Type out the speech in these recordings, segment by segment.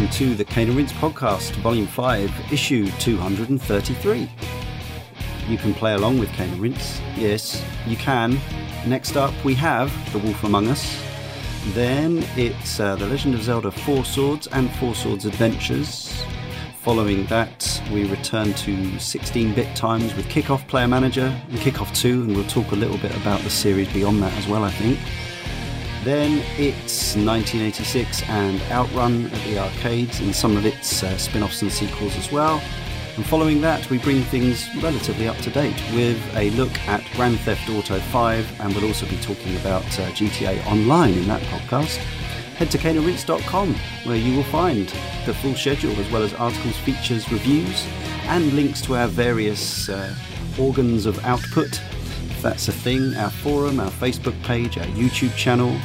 welcome to the Cane and Rinse podcast, Volume 5, Issue 233. You can play along with Cane and Rinse. Yes, you can. Next up, we have The Wolf Among Us. Then it's uh, The Legend of Zelda Four Swords and Four Swords Adventures. Following that, we return to 16 bit times with Kickoff Player Manager and Kickoff 2, and we'll talk a little bit about the series beyond that as well, I think. Then it's 1986 and Outrun at the arcades and some of its uh, spin offs and sequels as well. And following that, we bring things relatively up to date with a look at Grand Theft Auto 5, and we'll also be talking about uh, GTA Online in that podcast. Head to caneandrinse.com where you will find the full schedule as well as articles, features, reviews, and links to our various uh, organs of output if that's a thing, our forum, our Facebook page, our YouTube channel.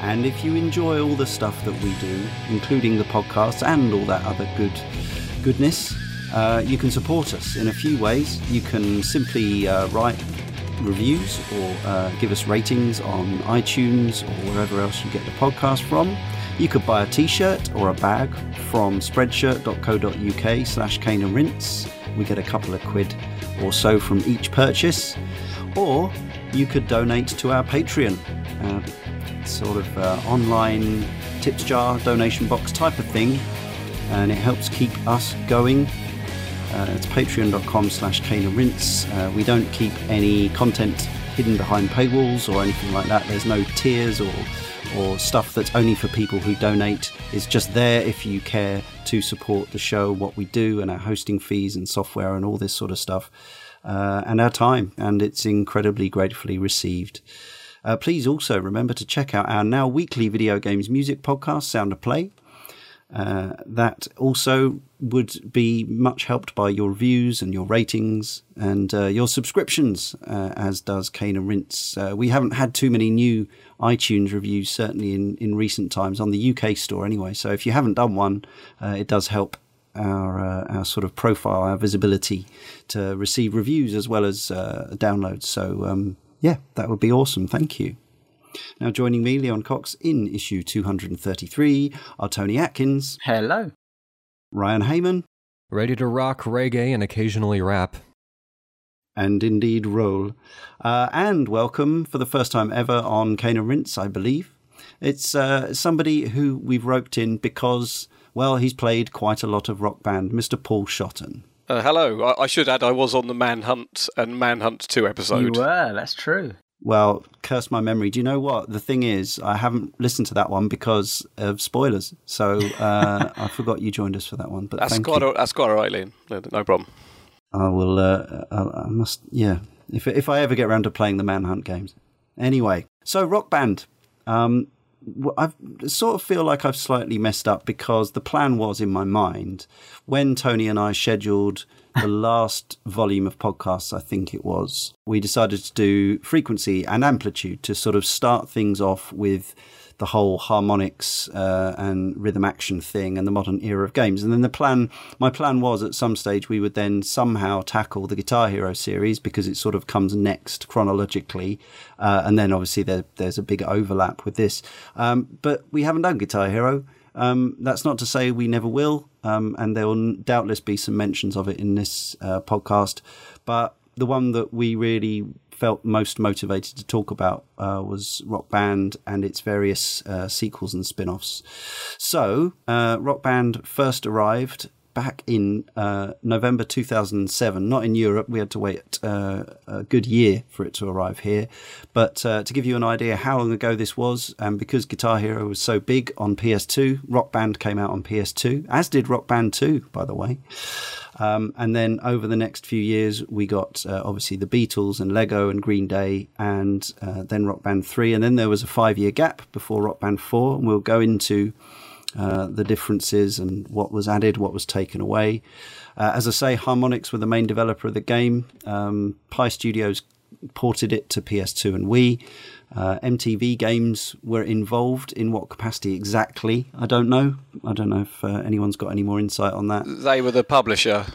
And if you enjoy all the stuff that we do, including the podcasts and all that other good goodness, uh, you can support us in a few ways. You can simply uh, write reviews or uh, give us ratings on iTunes or wherever else you get the podcast from. You could buy a t-shirt or a bag from spreadshirt.co.uk slash cane and rinse. We get a couple of quid or so from each purchase or you could donate to our Patreon, uh, sort of uh, online tips jar donation box type of thing, and it helps keep us going. Uh, it's patreon.com slash rinse. Uh, we don't keep any content hidden behind paywalls or anything like that. There's no tiers or or stuff that's only for people who donate. It's just there if you care to support the show, what we do, and our hosting fees and software and all this sort of stuff uh, and our time, and it's incredibly gratefully received. Uh, please also remember to check out our now weekly video games music podcast, Sound of Play. Uh, that also would be much helped by your reviews and your ratings and uh, your subscriptions, uh, as does Cane and Rinse. Uh, we haven't had too many new iTunes reviews, certainly in, in recent times, on the UK store anyway. So if you haven't done one, uh, it does help our uh, our sort of profile, our visibility to receive reviews as well as downloads. So um, yeah, that would be awesome. Thank you. Now joining me, Leon Cox, in issue 233 are Tony Atkins. Hello. Ryan Hamann. Ready to rock reggae and occasionally rap. And indeed roll. Uh, and welcome for the first time ever on Cane and Rinse, I believe. It's uh, somebody who we've roped in because well, he's played quite a lot of rock band, Mr. Paul Shotton. Uh, hello. I, I, should add, I was on the Manhunt and Manhunt 2 episode. You were, that's true. Well, curse my memory. Do you know what? The thing is, I haven't listened to that one because of spoilers. So uh, I forgot you joined us for that one. But that's, quite a, that's quite all right, Liam. No, no problem. I will, uh, I, I must, yeah. If, if I ever get around to playing the Manhunt games. Anyway, so Rock Band. Um, I sort of feel like I've slightly messed up because the plan was in my mind when Tony and I scheduled the last volume of podcasts, I think it was, we decided to do frequency and amplitude to sort of start things off with the whole Harmonix uh, and rhythm action thing and the modern era of games. And then the plan, my plan was at some stage we would then somehow tackle the Guitar Hero series because it sort of comes next chronologically. Uh, and then obviously there, there's a big overlap with this. Um, but we haven't done Guitar Hero. Um, that's not to say we never will. Um, and there will doubtless be some mentions of it in this uh, podcast. But the one that we really felt most motivated to talk about uh, was Rock Band and its various uh, sequels and spin offs. So, uh, Rock Band first arrived back in uh, November 2007, not in Europe. We had to wait uh, a good year for it to arrive here. But uh, to give you an idea how long ago this was, and because Guitar Hero was so big on PS2, Rock Band came out on PS2, as did Rock Band 2, by the way. Um, and then over the next few years, we got uh, obviously the Beatles and Lego and Green Day, and uh, then Rock Band 3. And then there was a five year gap before Rock Band 4. And we'll go into uh, the differences and what was added, what was taken away. Uh, as I say, Harmonix were the main developer of the game. Um, Pi Studios ported it to PS2 and Wii. Uh, MTV Games were involved in what capacity exactly? I don't know. I don't know if uh, anyone's got any more insight on that. They were the publisher,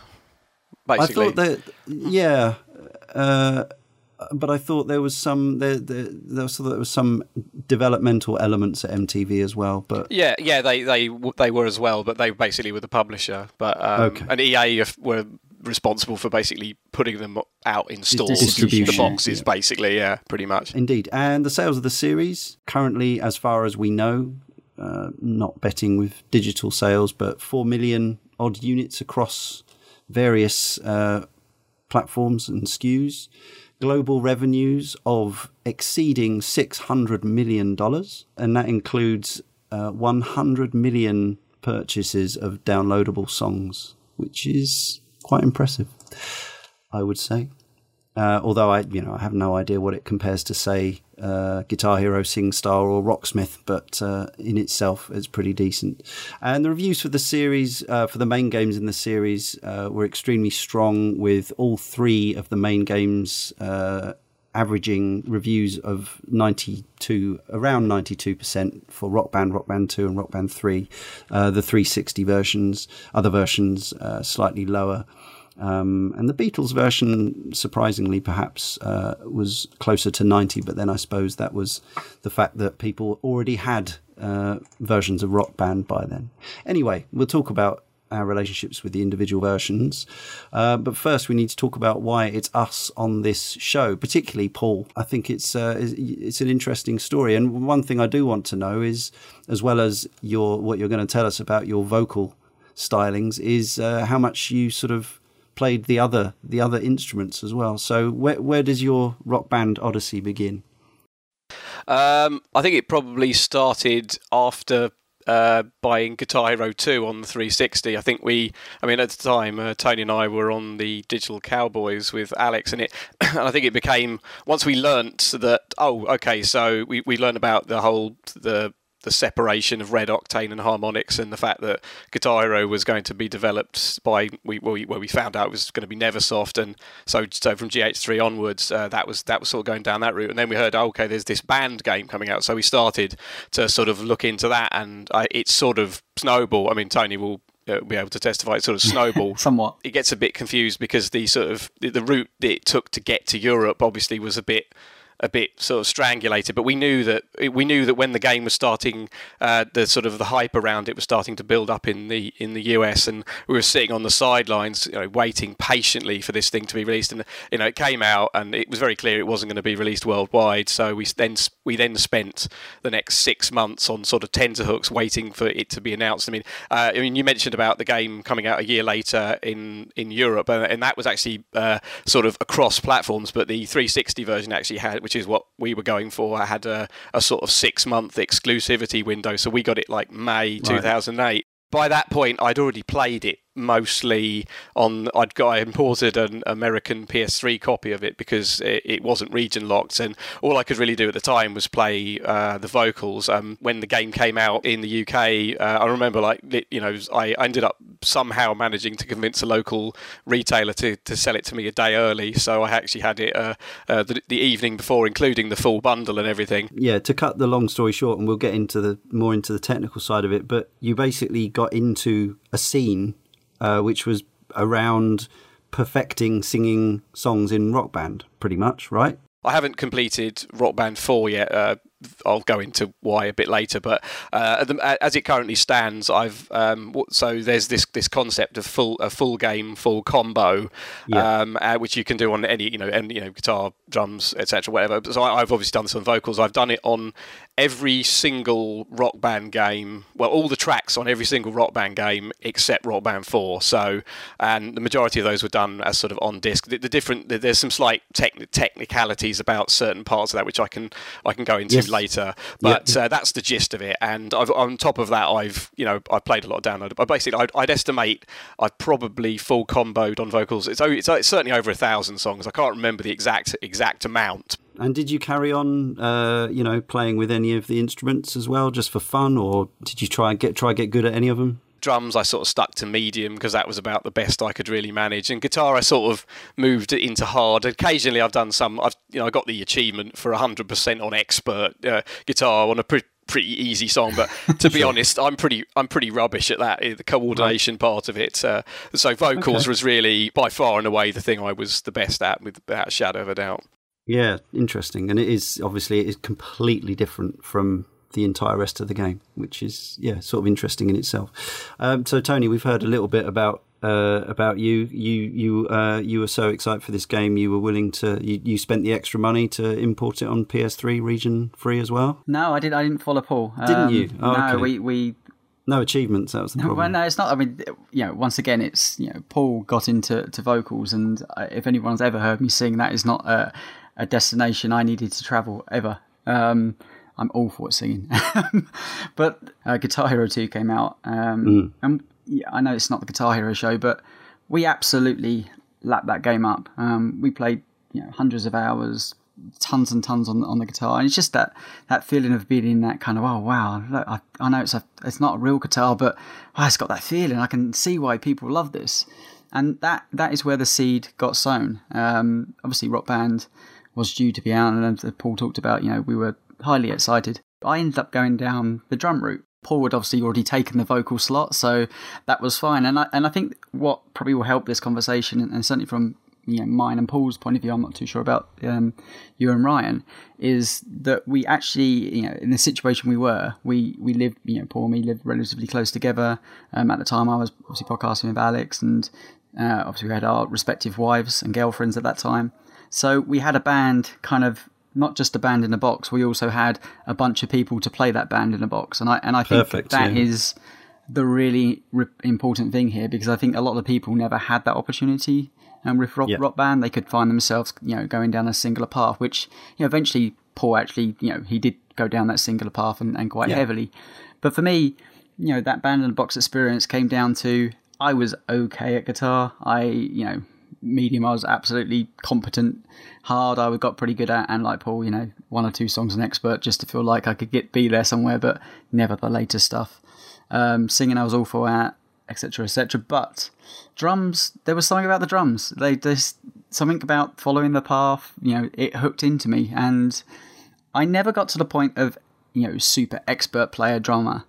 basically. I thought that, yeah. Uh, but I thought there was some there there, there, was, there was some developmental elements at MTV as well. But yeah, yeah, they they they were as well, but they basically were the publisher. But um, okay. and EA were responsible for basically putting them out in stores, distribution, the boxes, yeah. basically. Yeah, pretty much. Indeed, and the sales of the series currently, as far as we know, uh, not betting with digital sales, but four million odd units across various uh, platforms and SKUs global revenues of exceeding $600 million, and that includes uh, 100 million purchases of downloadable songs, which is quite impressive, I would say. Uh, although I, you know, I have no idea what it compares to, say, uh, Guitar Hero, SingStar, or Rocksmith, but uh, in itself, it's pretty decent. And the reviews for the series, uh, for the main games in the series, uh, were extremely strong, with all three of the main games uh, averaging reviews of 92, around 92% for Rock Band, Rock Band 2, and Rock Band 3. the 360 versions, other versions, slightly lower. Um, and the Beatles version, surprisingly, perhaps uh, was closer to 90, but then I suppose that was the fact that people already had uh, versions of Rock Band by then. Anyway, we'll talk about our relationships with the individual versions. Uh, but first, we need to talk about why it's us on this show, particularly Paul. I think it's uh, it's an interesting story, and one thing I do want to know is, as well as your what you're going to tell us about your vocal stylings, is uh, how much you sort of played the other the other instruments as well. So where where does your rock band odyssey begin? Um, I think it probably started after uh, buying Guitar Hero 2 on the 360. I think we, I mean, at the time, uh, Tony and I were on the Digital Cowboys with Alex, and it, and I think it became once we learnt that, oh, okay, so we, we learned about the whole the the separation of RedOctane and Harmonix and the fact that Guitar Hero was going to be developed by we well, we, well, we found out it was going to be Neversoft and so so from GH3 onwards uh, that was that was sort of going down that route. And then we heard oh, okay there's this band game coming out. So we started to sort of look into that and I, it's sort of snowball I mean Tony will uh, be able to testify it sort of snowball. Somewhat. It gets a bit confused because the sort of the, the route it took to get to Europe obviously was a bit a bit sort of strangulated. But we knew that we knew that when the game was starting, uh, the sort of the hype around it was starting to build up in the in the US, and we were sitting on the sidelines, you know, waiting patiently for this thing to be released. And you know, it came out, and it was very clear it wasn't going to be released worldwide. So we then we then spent the next six months on sort of tenterhooks waiting for it to be announced. I mean, uh, I mean, you mentioned about the game coming out a year later in in Europe, and, and that was actually uh, sort of across platforms, but the 360 version actually had, which is what we were going for. I had a, a sort of six month exclusivity window, so we got it like May right. 2008. By that point, I'd already played it mostly on I'd got I imported an American PS3 copy of it because it, it, wasn't region locked and all I could really do at the time was play uh, the vocals. Um, when the game came out in the UK uh, I remember like you know I ended up somehow managing to convince a local retailer to, to sell it to me a day early. So I actually had it uh, uh the, the, evening before including the full bundle and everything. Yeah to cut the long story short and we'll get into the more into the technical side of it but you basically got into a scene uh, which was around perfecting singing songs in rock band, pretty much, right? I haven't completed Rock Band 4 yet. Uh, I'll go into why a bit later, but uh, as it currently stands, I've um, so there's this this concept of full a full game, full combo, yeah. um, uh, which you can do on any you know any you know guitar, drums, etc. Whatever. So I, have obviously done on vocals. I've done it on every single Rock Band game. Well, all the tracks on every single Rock Band game except Rock Band Four. So and the majority of those were done as sort of on disc. The, the different there's some slight technicalities about certain parts of that which I can I can go into. Yes later. But uh, that's the gist of it. And I've, on top of that, I've you know I've played a lot of download. But basically, I'd, I'd estimate I've probably full comboed on vocals. It's, it's, it's certainly over a thousand songs. I can't remember the exact exact amount. And did you carry on, uh, you know, playing with any of the instruments as well, just for fun, or did you try and get try get good at any of them? drums I sort of stuck to medium because that was about the best I could really manage. And guitar I sort of moved into hard. Occasionally I've done some. I've you know I got the achievement for 100% on expert uh, guitar on a pretty pretty easy song but to be sure. honest i'm pretty i'm pretty rubbish at that the coordination right. part of it uh, so vocals okay. was really by far and away the thing i was the best at without a shadow of a doubt Yeah, interesting, and it is obviously it is completely different from the entire rest of the game, which is yeah, sort of interesting in itself. Um, so Tony, we've heard a little bit about uh, about you. You you uh, you were so excited for this game, you were willing to you, you spent the extra money to import it on PS3 region free as well. No, I didn't. I didn't follow Paul. Didn't Um, you? Oh, no, okay. we we No achievements. That was the problem. Well, no, it's not. I mean, you know, once again, it's you know, Paul got into to vocals, and uh, if anyone's ever heard me sing, that is not a, a destination I needed to travel ever. Um, I'm awful at singing, but uh, Guitar Hero Two came out, um, and yeah, I know it's not the Guitar Hero show, but we absolutely lapped that game up. Um, we played you know hundreds of hours, tons and tons on on the guitar, and it's just that that feeling of being in that kind of oh wow, look, I, I know it's a it's not a real guitar, but oh, it's got that feeling. I can see why people love this, and that that is where the seed got sown. Um, obviously, Rock Band was due to be out, and as Paul talked about, you know, we were highly excited. I ended up going down the drum route. Paul had obviously already taken the vocal slot, so that was fine. And I and I think what probably will help this conversation, and, certainly from you know mine and Paul's point of view, I'm not too sure about um, you and Ryan, is that we actually you know in the situation we were, we we lived you know Paul and me lived relatively close together. Um, at the time, I was obviously podcasting with Alex, and uh, obviously we had our respective wives and girlfriends at that time. So we had a band kind of not just a band in a box. We also had a bunch of people to play that band in a box, and I and I think Perfect, that yeah. is the really re- important thing here because I think a lot of people never had that opportunity. And with rock, Yeah. rock band, they could find themselves, you know, going down a singular path, which you know eventually Paul actually, you know, he did go down that singular path and, and quite Yeah. heavily. But for me, you know, that band in a box experience came down to I was okay at guitar. I, you know, medium I was absolutely competent. Hard I got pretty good at, and like Paul, you know, one or two songs an expert just to feel like I could get be there somewhere, but never the later stuff. Um, singing I was awful at, etc., etc. But drums, there was something about the drums. They something about following the path. You know, it hooked into me, and I never got to the point of you know super expert player drummer,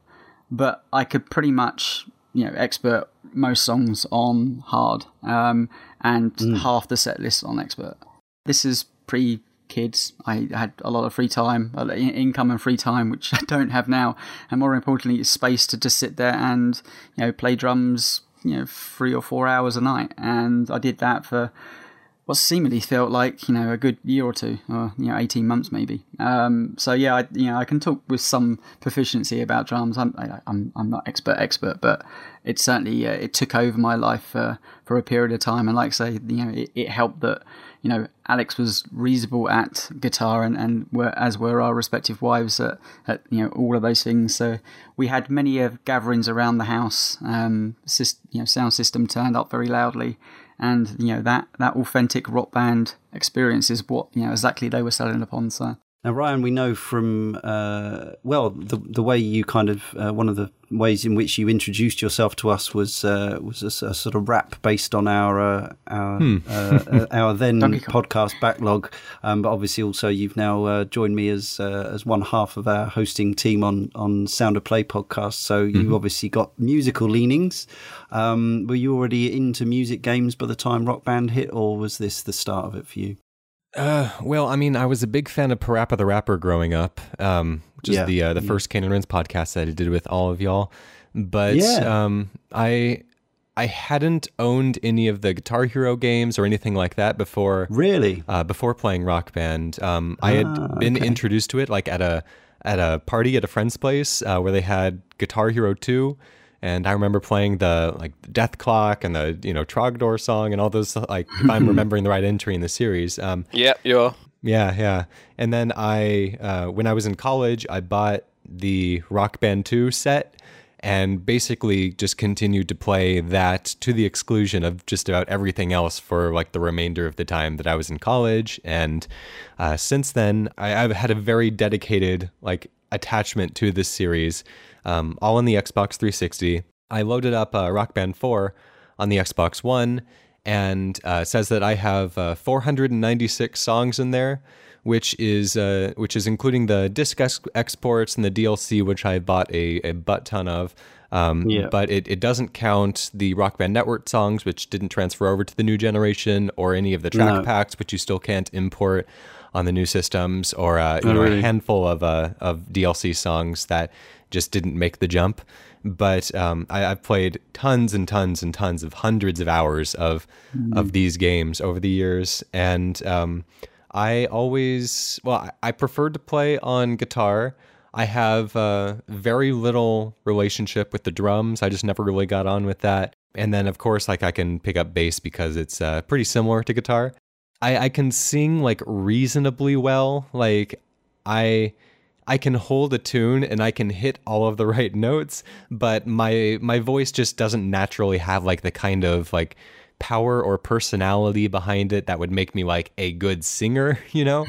but I could pretty much you know expert most songs on hard um, and half the set list on expert. This is pre kids. I had a lot of free time, a lot of in- income and free time, which I don't have now, and more importantly, space to just sit there and you know play drums. You know, three or four hours a night, and I did that for what seemingly felt like you know a good year or two, or you know eighteen months maybe. Um, so yeah, I, you know I can talk with some proficiency about drums. I'm I, I'm I'm not expert expert, but it certainly uh, it took over my life uh, for a period of time. And like I say, you know, it, it helped that you know Alex was reasonable at guitar, and and were, as were our respective wives at, at you know all of those things. So we had many of gatherings around the house. Um, syst- you know, sound system turned up very loudly and you know that that authentic rock band experience is what you know exactly they were selling upon. So Now, Ryan, we know from uh, well the the way you kind of uh, one of the ways in which you introduced yourself to us was uh, was a, a sort of rap based on our uh, our uh, uh, our then podcast backlog, um, but obviously also you've now uh, joined me as uh, as one half of our hosting team on on Sound of Play podcast. So you obviously got musical leanings. Um, were you already into music games by the time Rock Band hit, or was this the start of it for you? Uh, well, I mean, I was a big fan of Parappa the Rapper growing up, um, which is Yeah, the uh, the yeah. first Cane and Rinse podcast that I did with all of y'all. But Yeah. um, I I hadn't owned any of the Guitar Hero games or anything like that before. Really? Uh, before playing Rock Band, um, I had Ah, been okay. introduced to it like at a at a party at a friend's place uh, where they had Guitar Hero Two, and I remember playing the like Dethklok and the you know Trogdor song and all those like if I'm remembering the right entry in the series. Um, Yep, you're. yeah, yeah. And then I, uh, when I was in college, I bought the Rock Band 2 set and basically just continued to play that to the exclusion of just about everything else for like the remainder of the time that I was in college. And uh, since then, I, I've had a very dedicated like attachment to this series, um, all on the Xbox 360. I loaded up uh, Rock Band 4 on the Xbox One and uh, says that I have uh, 496 songs in there, which is uh, which is including the disc ex- exports and the DLC, which I bought a, a butt ton of. Um, Yeah. But it, it doesn't count the Rock Band Network songs, which didn't transfer over to the new generation, or any of the track No. packs, which you still can't import. on the new systems, or uh, you Oh, know really? a handful of uh, of DLC songs that just didn't make the jump. But um, I, I've played tons and tons and tons of hundreds of hours of of these games over the years, and um, I always well, I, I preferred to play on guitar. I have uh, very little relationship with the drums. I just never really got on with that. And then, of course, like I can pick up bass because it's uh, pretty similar to guitar. I, I can sing like reasonably well. Like I I can hold a tune and I can hit all of the right notes, but my my voice just doesn't naturally have like the kind of like power or personality behind it that would make me like a good singer, you know?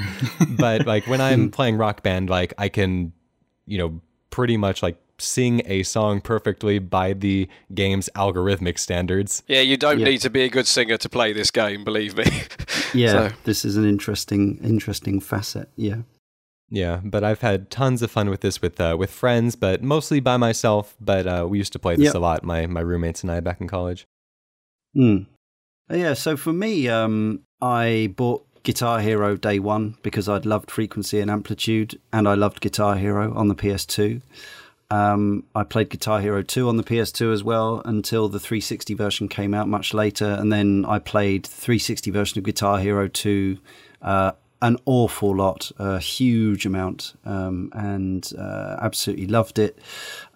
but like when I'm playing rock band like I can you know pretty much like sing a song perfectly by the game's algorithmic standards. Yeah, you don't Yeah. need to be a good singer to play this game, believe me. Yeah, So- this is an interesting, interesting facet. Yeah. Yeah, but I've had tons of fun with this with uh, with friends, but mostly by myself. But uh, we used to play this Yep. a lot, my my roommates and I back in college. Mm. Yeah, so for me, um, I bought Guitar Hero day one because I'd loved frequency and amplitude, and I loved Guitar Hero on the PS2. Um, I played Guitar Hero 2 on the PS2 as well until the 360 version came out much later, and then I played the 360 version of Guitar Hero 2 uh, an awful lot, a huge amount, um, and uh, absolutely loved it.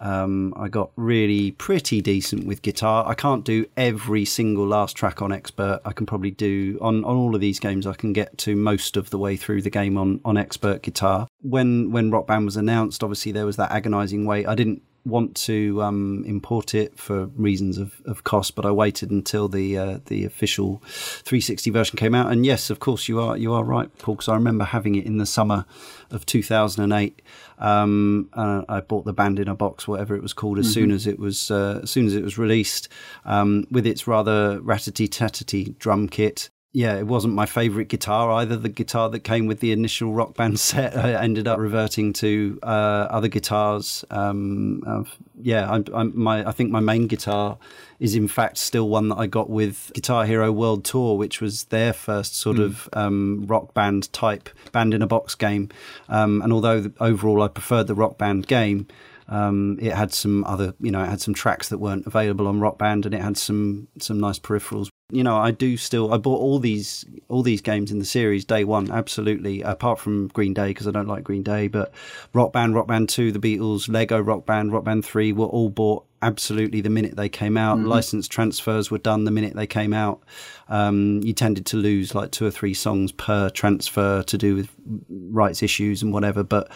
Um, I got really pretty decent with guitar. I can't do every single last track on expert. I can probably do on, on all of these games. I can get to most of the way through the game on, on expert guitar. When when Rock Band was announced, obviously there was that agonising wait. I didn't want to um, import it for reasons of, of cost, but I waited until the uh, the official 360 version came out. And yes, of course, you are you are right, Paul, because I remember having it in the summer of 2008. Um, uh, I bought the band in a box, whatever it was called, as soon as it was uh, as soon as it was released, um, with its rather ratty tatty drum kit. Yeah, it wasn't my favourite guitar either. The guitar that came with the initial rock band set, I ended up reverting to uh, other guitars. Um, of- yeah, I'm, I'm, my I think my main guitar is in fact still one that I got with Guitar Hero World Tour, which was their first sort of um, rock band type band in a box game. Um, and although the, overall I preferred the rock band game, um, it had some other, you know, it had some tracks that weren't available on Rock Band, and it had some some nice peripherals. You know, I do still. I bought all these all these games in the series day one, absolutely. Apart from Green Day because I don't like Green Day, but Rock Band, Rock Band Two, The Beatles, Lego Rock Band, Rock Band Three were all bought absolutely the minute they came out. License transfers were done the minute they came out. Um, you tended to lose like two or three songs per transfer to do with rights issues and whatever. But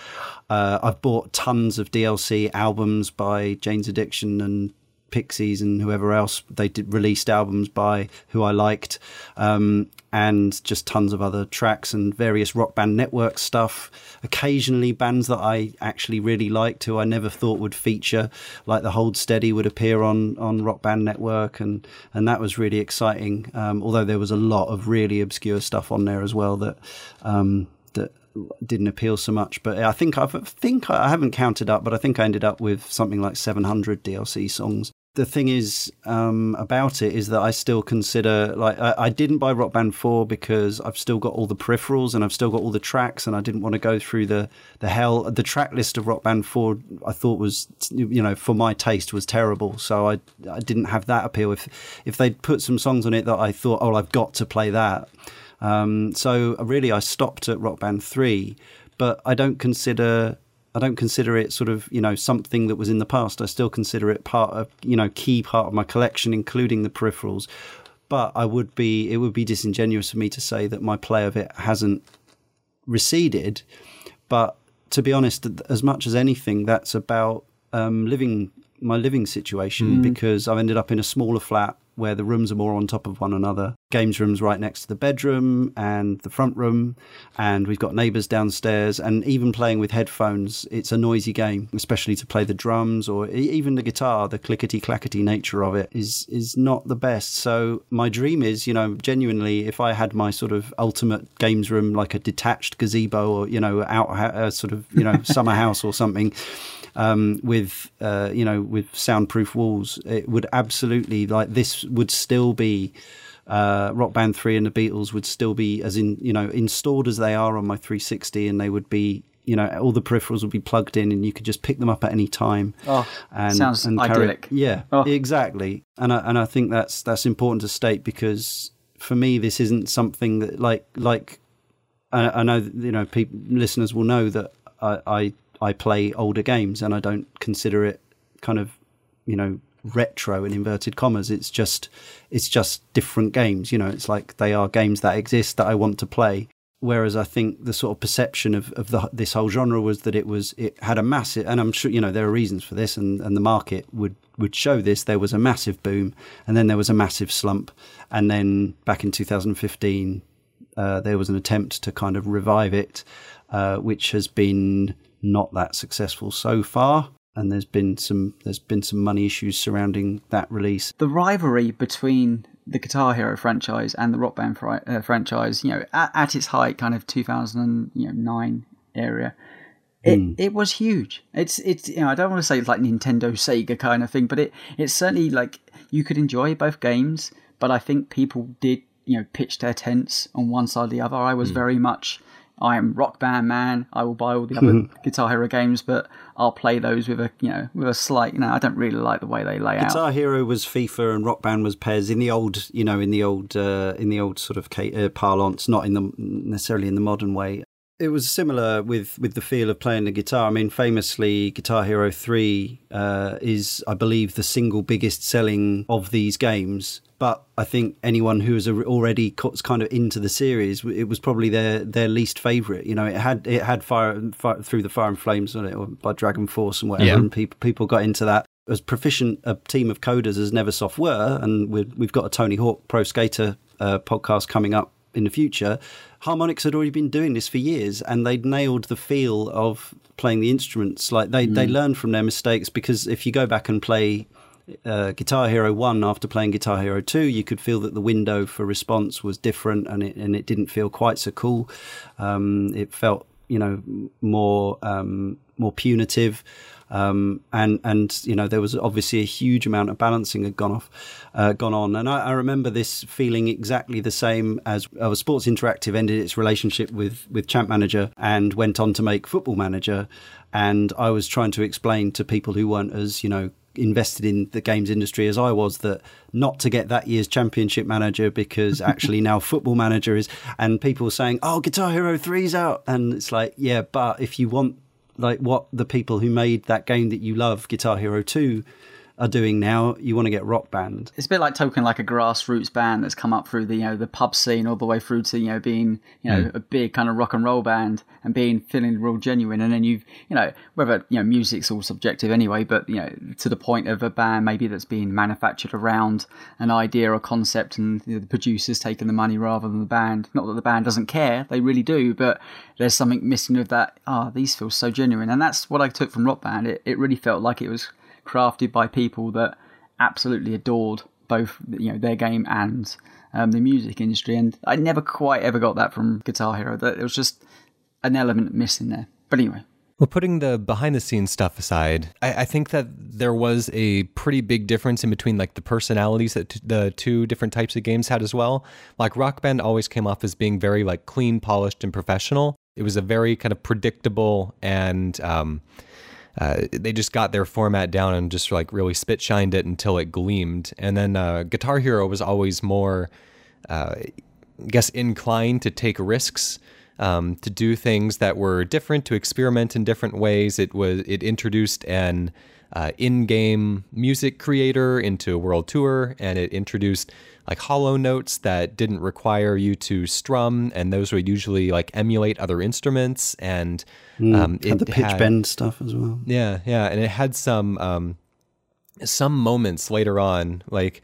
uh, I've bought tons of DLC albums by Jane's Addiction and Pixies and whoever else they did released albums by who I liked, um, and just tons of other tracks and various rock band network stuff. Occasionally, bands that I actually really liked who I never thought would feature, like the Hold Steady, would appear on on Rock Band Network, and and that was really exciting. Um, although there was a lot of really obscure stuff on there as well that. Um, that didn't appeal so much. But I think I've, I think I haven't counted up, but I think I ended up with something like 700 DLC songs. The thing is um, about it is that I still consider like I, I didn't buy Rock Band 4 because I've still got all the peripherals and I've still got all the tracks and I didn't want to go through the the hell. The track list of Rock Band 4 I thought was you know for my taste was terrible, so I I didn't have that appeal. If if they'd put some songs on it that I thought oh I've got to play that. Um, so really, I stopped at Rock Band three, but I don't consider I don't consider it sort of you know something that was in the past. I still consider it part of you know key part of my collection, including the peripherals. But I would be it would be disingenuous for me to say that my play of it hasn't receded. But to be honest, as much as anything, that's about um, living my living situation because I've ended up in a smaller flat where the rooms are more on top of one another. Games rooms right next to the bedroom and the front room, and we've got neighbours downstairs. And even playing with headphones, it's a noisy game, especially to play the drums or even the guitar. The clickety clackety nature of it is is not the best. So my dream is, you know, genuinely, if I had my sort of ultimate games room, like a detached gazebo or you know, out a uh, sort of you know summer house or something um, with uh, you know with soundproof walls, it would absolutely like this would still be uh, Rock Band 3 and the Beatles would still be as in, you know, installed as they are on my 360 and they would be, you know, all the peripherals would be plugged in and you could just pick them up at any time. Oh, and, sounds and carry- idyllic. yeah, Oh. exactly. And I, and I think that's that's important to state because for me this isn't something that like like I, I know you know people listeners will know that I, I I play older games and I don't consider it kind of you know retro in inverted commas. It's just it's just different games you know it's like they are games that exist that I want to play. Whereas I think the sort of perception of, of the, this whole genre was that it was it had a massive and I'm sure you know there are reasons for this and, and the market would would show this. There was a massive boom and then there was a massive slump. And then back in 2015 uh, there was an attempt to kind of revive it uh, which has been not that successful so far and there's been some there's been some money issues surrounding that release the rivalry between the Guitar Hero franchise and the Rock Band fri- uh, franchise, you know, at, at its height, kind of 2009 area, it it was huge. It's it's you know I don't want to say it's like Nintendo Sega kind of thing, but it it's certainly like you could enjoy both games, but I think people did you know pitch their tents on one side or the other. I was very much. I am Rock Band man. I will buy all the other Guitar Hero games, but I'll play those with a you know with a slight. You know, I don't really like the way they lay out. Guitar Hero was FIFA and Rock Band was PES in the old, you know, in the old, uh, in the old sort of uh, parlance, not in the necessarily in the modern way. It was similar with with the feel of playing the guitar. I mean, famously, Guitar Hero Three uh, is, I believe, the single biggest selling of these games. But I think anyone who was already kind of into the series, it was probably their their least favorite. You know, it had it had fire, fire through the fire and flames on it, or by DragonForce and whatever, Yeah. and people people got into that as proficient a team of coders as Neversoft were, and we've, we've got a Tony Hawk Pro Skater uh, podcast coming up in the future. Harmonix had already been doing this for years, and they'd nailed the feel of playing the instruments. Like they they learned from their mistakes because if you go back and play. Uh, Guitar Hero One, after playing Guitar Hero Two, you could feel that the window for response was different, and it and it didn't feel quite so cool. Um, it felt, you know, more um, more punitive. Um, and and you know there was obviously a huge amount of balancing had gone off, uh, gone on, and I, I remember this feeling exactly the same as uh, Sports Interactive ended its relationship with with Champ Manager and went on to make Football Manager, and I was trying to explain to people who weren't as you know invested in the games industry as I was that not to get that year's championship manager because actually now football manager is and people saying oh guitar hero 3's out. And it's like yeah but if you want like what the people who made that game that you love, Guitar Hero 2, are doing now, you want to get Rock Band. it's a bit like token like a grassroots band that's come up through the you know the pub scene all the way through to you know being you know a big kind of rock and roll band and being feeling real genuine. And then you've you know whether you know music's all subjective anyway but you know to the point of a band maybe that's being manufactured around an idea or concept and you know, the producers taking the money rather than the band. Not that the band doesn't care they really do but there's something missing with that ah these feel so genuine. And that's what I took from Rock Band. It, it really felt like it was crafted by people that absolutely adored both you know their game and um, the music industry and I never quite ever got that from Guitar Hero that it was just an element missing there but anyway Well, putting the behind the scenes stuff aside, I, I think that there was a pretty big difference in between like the personalities that t- the two different types of games had as well. Like Rock Band always came off as being very like clean, polished, and professional. It was a very kind of predictable and um, uh, they just got their format down and just like really spit shined it until it gleamed. And then uh, Guitar Hero was always more, uh, I guess, inclined to take risks, um, to do things that were different, to experiment in different ways. It was it introduced an uh, in-game music creator into world tour, and it introduced like hollow notes that didn't require you to strum, and those would usually like emulate other instruments. And um, Had the pitch had- bend stuff as well. yeah, yeah, and it had some um, some moments later on, like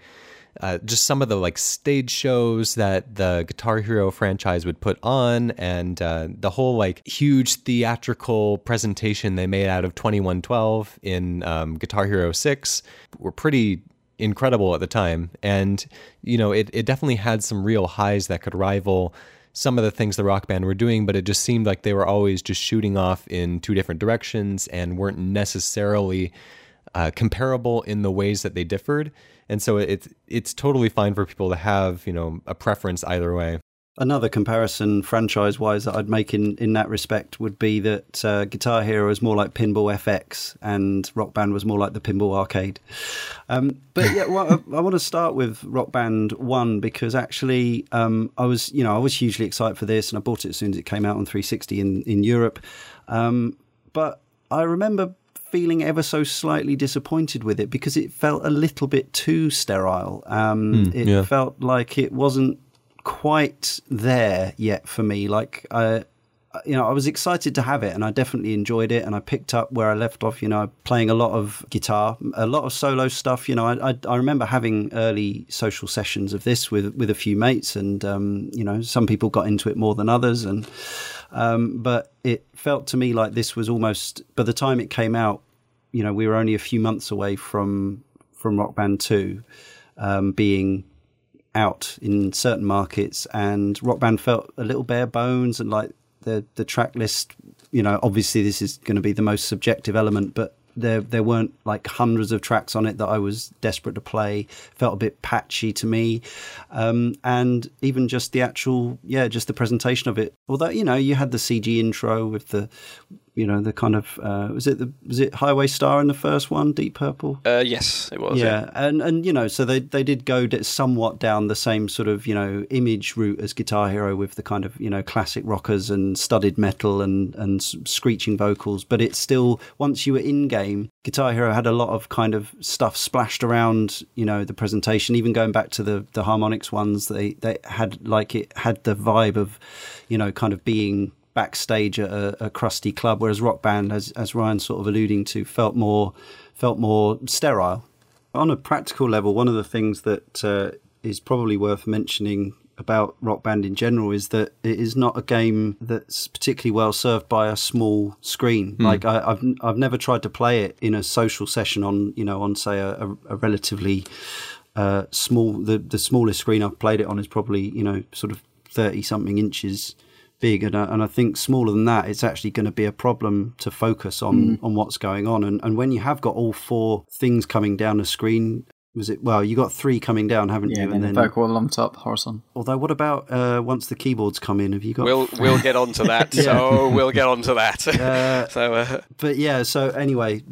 uh, just some of the like stage shows that the Guitar Hero franchise would put on, and uh, the whole like huge theatrical presentation they made out of Twenty One Twelve in um, Guitar Hero Six were pretty incredible at the time, and you know it it definitely had some real highs that could rival some of the things the rock band were doing, but it just seemed like they were always just shooting off in two different directions and weren't necessarily uh, comparable in the ways that they differed, and so it's it's totally fine for people to have you know a preference either way. Another comparison franchise wise that I'd make in, in that respect would be that uh, Guitar Hero is more like Pinball FX and Rock Band was more like the Pinball Arcade. Um, but yeah, well, I, I, want to start with Rock Band 1 because actually um, I was, you know, I was hugely excited for this and I bought it as soon as it came out on 360 in, in Europe. Um, but I remember feeling ever so slightly disappointed with it because it felt a little bit too sterile. Um, mm, it yeah. felt like it wasn't quite there yet for me. Like, I, you know, I was excited to have it, and I definitely enjoyed it. And I picked up where I left off. You know, playing a lot of guitar, a lot of solo stuff. You know, I, I, I remember having early social sessions of this with with a few mates, and um, you know, some people got into it more than others, and um, but it felt to me like this was almost by the time it came out. You know, we were only a few months away from from Rock Band Two um, being out in certain markets, and Rock Band felt a little bare bones and like the the track list. You know, obviously this is going to be the most subjective element, but there there weren't like hundreds of tracks on it that I was desperate to play. Felt a bit patchy to me, um, and even just the actual yeah, just the presentation of it. Although you know you had the CG intro with the you know the kind of uh, was it the was it Highway Star in the first one, Deep Purple? Uh, yes, it was. Yeah. yeah, and and you know, so they they did go somewhat down the same sort of you know image route as Guitar Hero with the kind of you know classic rockers and studded metal and and screeching vocals, but it's still once you were in game, Guitar Hero had a lot of kind of stuff splashed around you know the presentation. Even going back to the the Harmonix ones, they they had like it had the vibe of you know kind of being backstage at a, a, crusty club, whereas Rock Band, as as Ryan sort of alluding to, felt more felt more sterile. On a practical level, one of the things that uh, is probably worth mentioning about Rock Band in general is that it is not a game that's particularly well served by a small screen. Mm. Like I, have I've never tried to play it in a social session on you know on say a, a, a relatively uh, small the the smallest screen I've played it on is probably you know sort of thirty something inches big, and I, and I think smaller than that, it's actually going to be a problem to focus on mm. on what's going on. And and when you have got all four things coming down the screen was it? Well, you got three coming down, haven't yeah, you? And then the vocal along top, horizon. Although, what about uh, once the keyboards come in? Have you got? We'll we'll get on to that. yeah. So we'll get on to that. Uh, so, uh... but yeah. So anyway,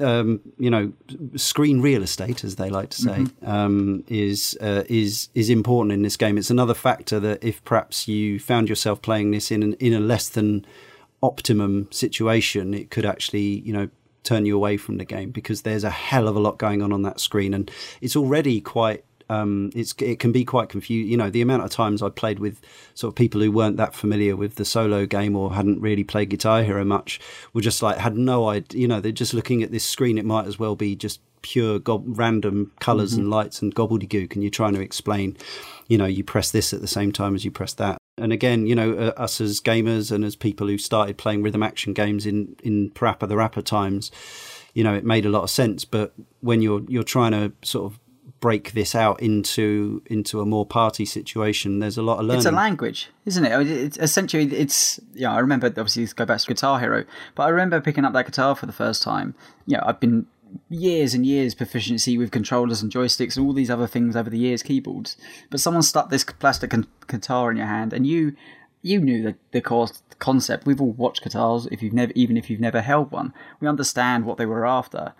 um, you know, screen real estate, as they like to say, mm-hmm. um, is uh, is is important in this game. It's another factor that if perhaps you found yourself playing this in an, in a less than optimum situation, it could actually you know turn you away from the game because there's a hell of a lot going on on that screen, and it's already quite. Um, it's it can be quite confusing. You know, the amount of times I played with sort of people who weren't that familiar with the solo game or hadn't really played Guitar Hero much were just like had no idea. You know, they're just looking at this screen. It might as well be just pure gob- random colors mm-hmm. and lights and gobbledygook, and you're trying to explain. You know, you press this at the same time as you press that, and again, you know, uh, us as gamers and as people who started playing rhythm action games in in Parappa the Rapper times, you know, it made a lot of sense. But when you're you're trying to sort of break this out into into a more party situation, there's a lot of learning. It's a language, isn't it? It's essentially, it's yeah. I remember obviously go back to Guitar Hero, but I remember picking up that guitar for the first time. Yeah, I've been years and years proficiency with controllers and joysticks and all these other things over the years, keyboards. But someone stuck this plastic guitar in your hand, and you you knew the the core concept. We've all watched guitars. If you've never, even if you've never held one, we understand what they were after.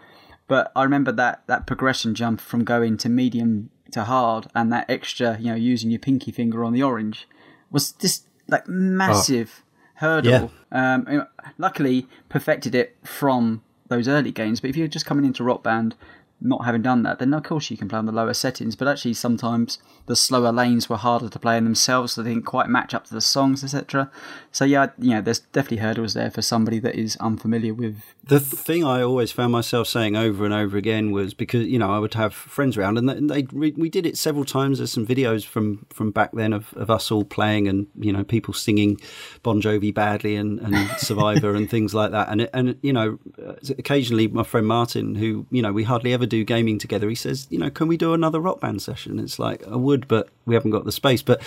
But I remember that that progression jump from going to medium to hard, and that extra, you know, using your pinky finger on the orange, was just like massive. Oh. Hurdle. Yeah. Um, luckily, perfected it from those early games. But if you're just coming into Rock Band, not having done that, then of course you can play on the lower settings. But actually, sometimes the slower lanes were harder to play in themselves, so they didn't quite match up to the songs, etc. So yeah, you know, there's definitely hurdles there for somebody that is unfamiliar with. The thing I always found myself saying over and over again was because you know I would have friends around, and they, we did it several times. There's some videos from from back then of, of us all playing, and you know people singing Bon Jovi badly and, and Survivor and things like that. And and you know occasionally my friend Martin, who you know we hardly ever do gaming together, he says, you know, can we do another rock band session? It's like I would, but we haven't got the space. But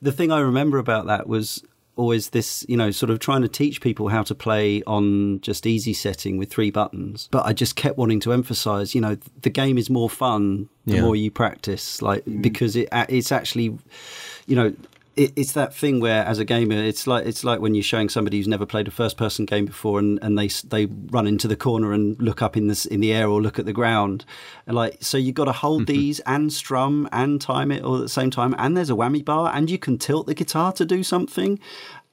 the thing I remember about that was always this, you know, sort of trying to teach people how to play on just easy setting with three buttons. But I just kept wanting to emphasize, you know, the game is more fun the Yeah. more you practice, like mm. because it it's actually, you know. It, it's that thing where, as a gamer, it's like it's like when you're showing somebody who's never played a first-person game before, and, and they they run into the corner and look up in the s- in the air or look at the ground, and like so you've got to hold these and strum and time it all at the same time, and there's a whammy bar, and you can tilt the guitar to do something,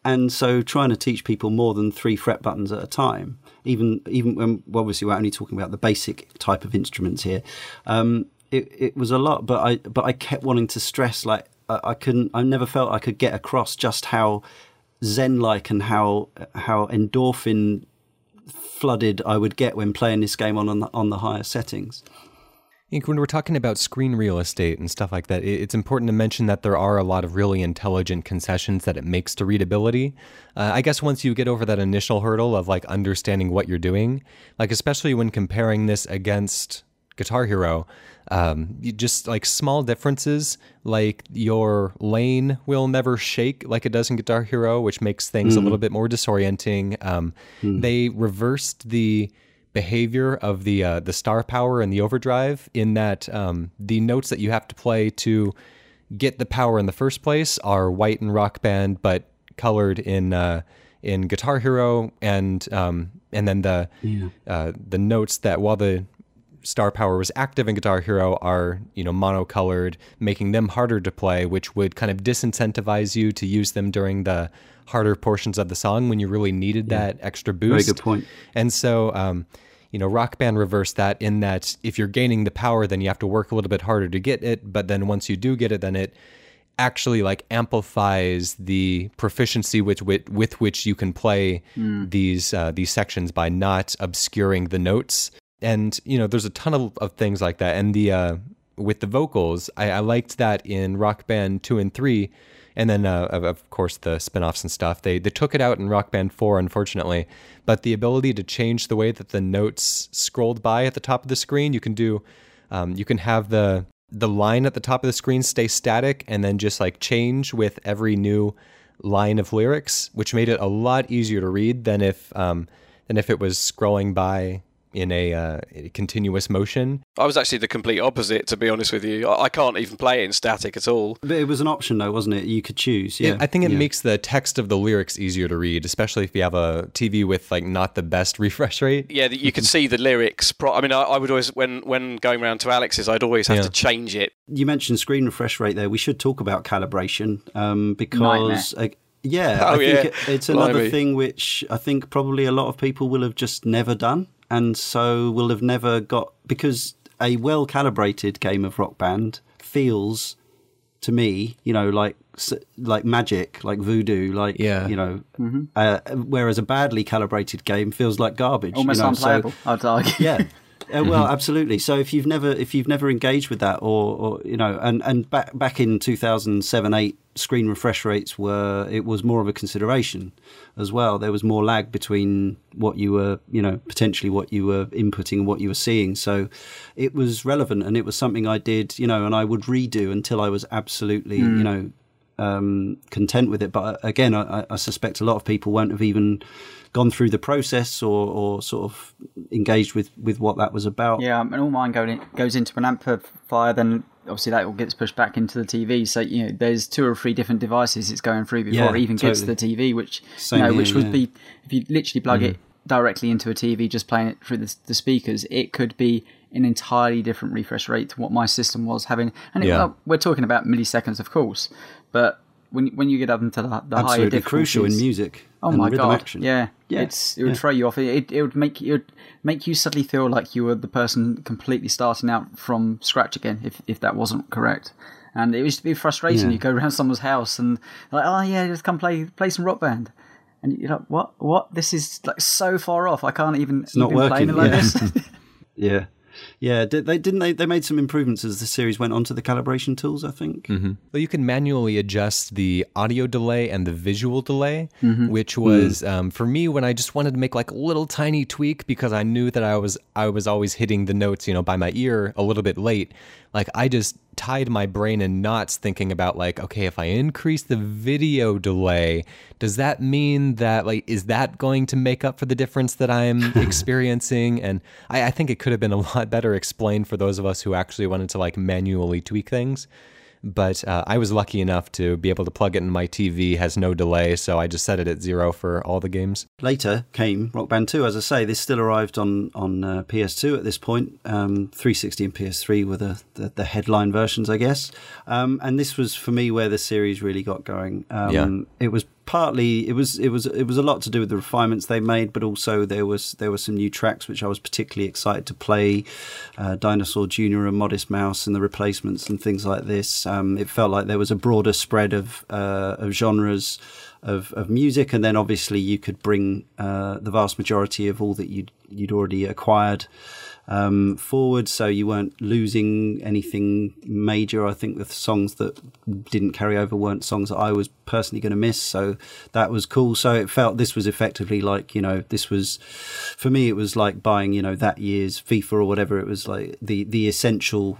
and so trying to teach people more than three fret buttons at a time, even even when well, obviously we're only talking about the basic type of instruments here, um, it it was a lot, but I but I kept wanting to stress like I, couldn't I never felt I could get across just how zen like and how how endorphin flooded I would get when playing this game on on the, on the higher settings. I think when we're talking about screen real estate and stuff like that, it's important to mention that there are a lot of really intelligent concessions that it makes to readability. Uh, I guess once you get over that initial hurdle of like understanding what you're doing, like especially when comparing this against Guitar Hero, um, you just like small differences, like your lane will never shake like it does in Guitar Hero, which makes things a little bit more disorienting. Um, They reversed the behavior of the uh, the star power and the overdrive in that um, the notes that you have to play to get the power in the first place are white in Rock Band, but colored in uh, in Guitar Hero, and um, and then the uh, the notes that while the star power was active in Guitar Hero are you know monocolored, making them harder to play, which would kind of disincentivize you to use them during the harder portions of the song when you really needed that extra boost. Very good point. And so, um, you know, Rock Band reversed that in that if you're gaining the power, then you have to work a little bit harder to get it. But then once you do get it, then it actually like amplifies the proficiency with with, with which you can play these uh, these sections by not obscuring the notes. And you know, there's a ton of, of things like that. And the uh, with the vocals, I, I liked that in Rock Band two and three and then uh, of, of course the spin-offs and stuff they they took it out in rock band 4 unfortunately but the ability to change the way that the notes scrolled by at the top of the screen you can do um, you can have the the line at the top of the screen stay static and then just like change with every new line of lyrics which made it a lot easier to read than if um, than if it was scrolling by in a, uh, a continuous motion I was actually the complete opposite, to be honest with you. I, I can't even play it in static at all. But it was an option though, wasn't it? You could choose. Yeah, I think it yeah. makes the text of the lyrics easier to read, especially if you have a TV with like not the best refresh rate. Yeah, you could see the lyrics. Pro- I mean, I, I would always, when when going around to Alex's, I'd always have Yeah. to change it. You mentioned screen refresh rate there. We should talk about calibration um, because. Uh, yeah, Oh, I think yeah. it's another Blimey. thing which I think probably a lot of people will have just never done, and so will have never got because a well calibrated game of Rock Band feels to me, you know, like like magic, like voodoo, like Yeah. you know. Uh, whereas a badly calibrated game feels like garbage. you Almost know, so- unplayable, I'd argue. yeah. Uh, well, absolutely. So if you've never if you've never engaged with that, or, or you know, and and back back in two thousand seven eight, screen refresh rates were it was more of a consideration as well. There was more lag between what you were, you know, potentially what you were inputting and what you were seeing. So it was relevant, and it was something I did, you know, and I would redo until I was absolutely, you know, um, content with it. But uh, again, I, I suspect a lot of people won't have even gone through the process or, or sort of engaged with, with what that was about. Yeah, and all mine go in, goes into an amplifier, then obviously that all gets pushed back into the TV. So you know, there's two or three different devices it's going through before Yeah, it even gets to the TV. Which Same you know, here, which would yeah. be if you literally plug it mm. directly into a TV, just playing it through the, the speakers, it could be an entirely different refresh rate to what my system was having. And it, Yeah. well, we're talking about milliseconds, of course, but when when you get up into the, the higher Absolutely crucial in music. Oh my god! action. Yeah, Yeah, It's it would yeah. throw you off. It, it would make it would make you suddenly feel like you were the person completely starting out from scratch again if if that wasn't correct. And it used to be frustrating. Yeah. You go around someone's house and like, oh yeah, just come play play some rock band. And you're like, what? What? This is like so far off. I can't even. It's not even working, It like yeah. this. Yeah. Yeah, did they didn't they? They made some improvements as the series went on to the calibration tools. I think. Well, you can manually adjust the audio delay and the visual delay, Mm-hmm. which was um, for me when I just wanted to make like a little tiny tweak because I knew that I was I was always hitting the notes, you know, by my ear a little bit late. Like I just tied my brain in knots thinking about like, okay, if I increase the video delay, does that mean that like is that going to make up for the difference that I'm experiencing? And I, I think it could have been a lot better explained for those of us who actually wanted to like manually tweak things but uh, I was lucky enough to be able to plug it in my TV, has no delay, so I just set it at zero for all the games. Later came Rock Band 2. As I say, this still arrived on on uh, PS2 at this point. Um, 360 and PS3 were the, the, the headline versions, I guess. Um, and this was for me where the series really got going. Um, yeah. It was partly it was it was it was a lot to do with the refinements they made, but also there was there were some new tracks which I was particularly excited to play, uh, Dinosaur Junior and Modest Mouse and the replacements and things like this. Um, it felt like there was a broader spread of uh, of genres. Of, of music, and then obviously you could bring uh, the vast majority of all that you'd you'd already acquired um, forward, so you weren't losing anything major. I think the songs that didn't carry over weren't songs that I was personally going to miss, so that was cool. So it felt this was effectively like you know this was for me it was like buying you know that year's FIFA or whatever. It was like the the essential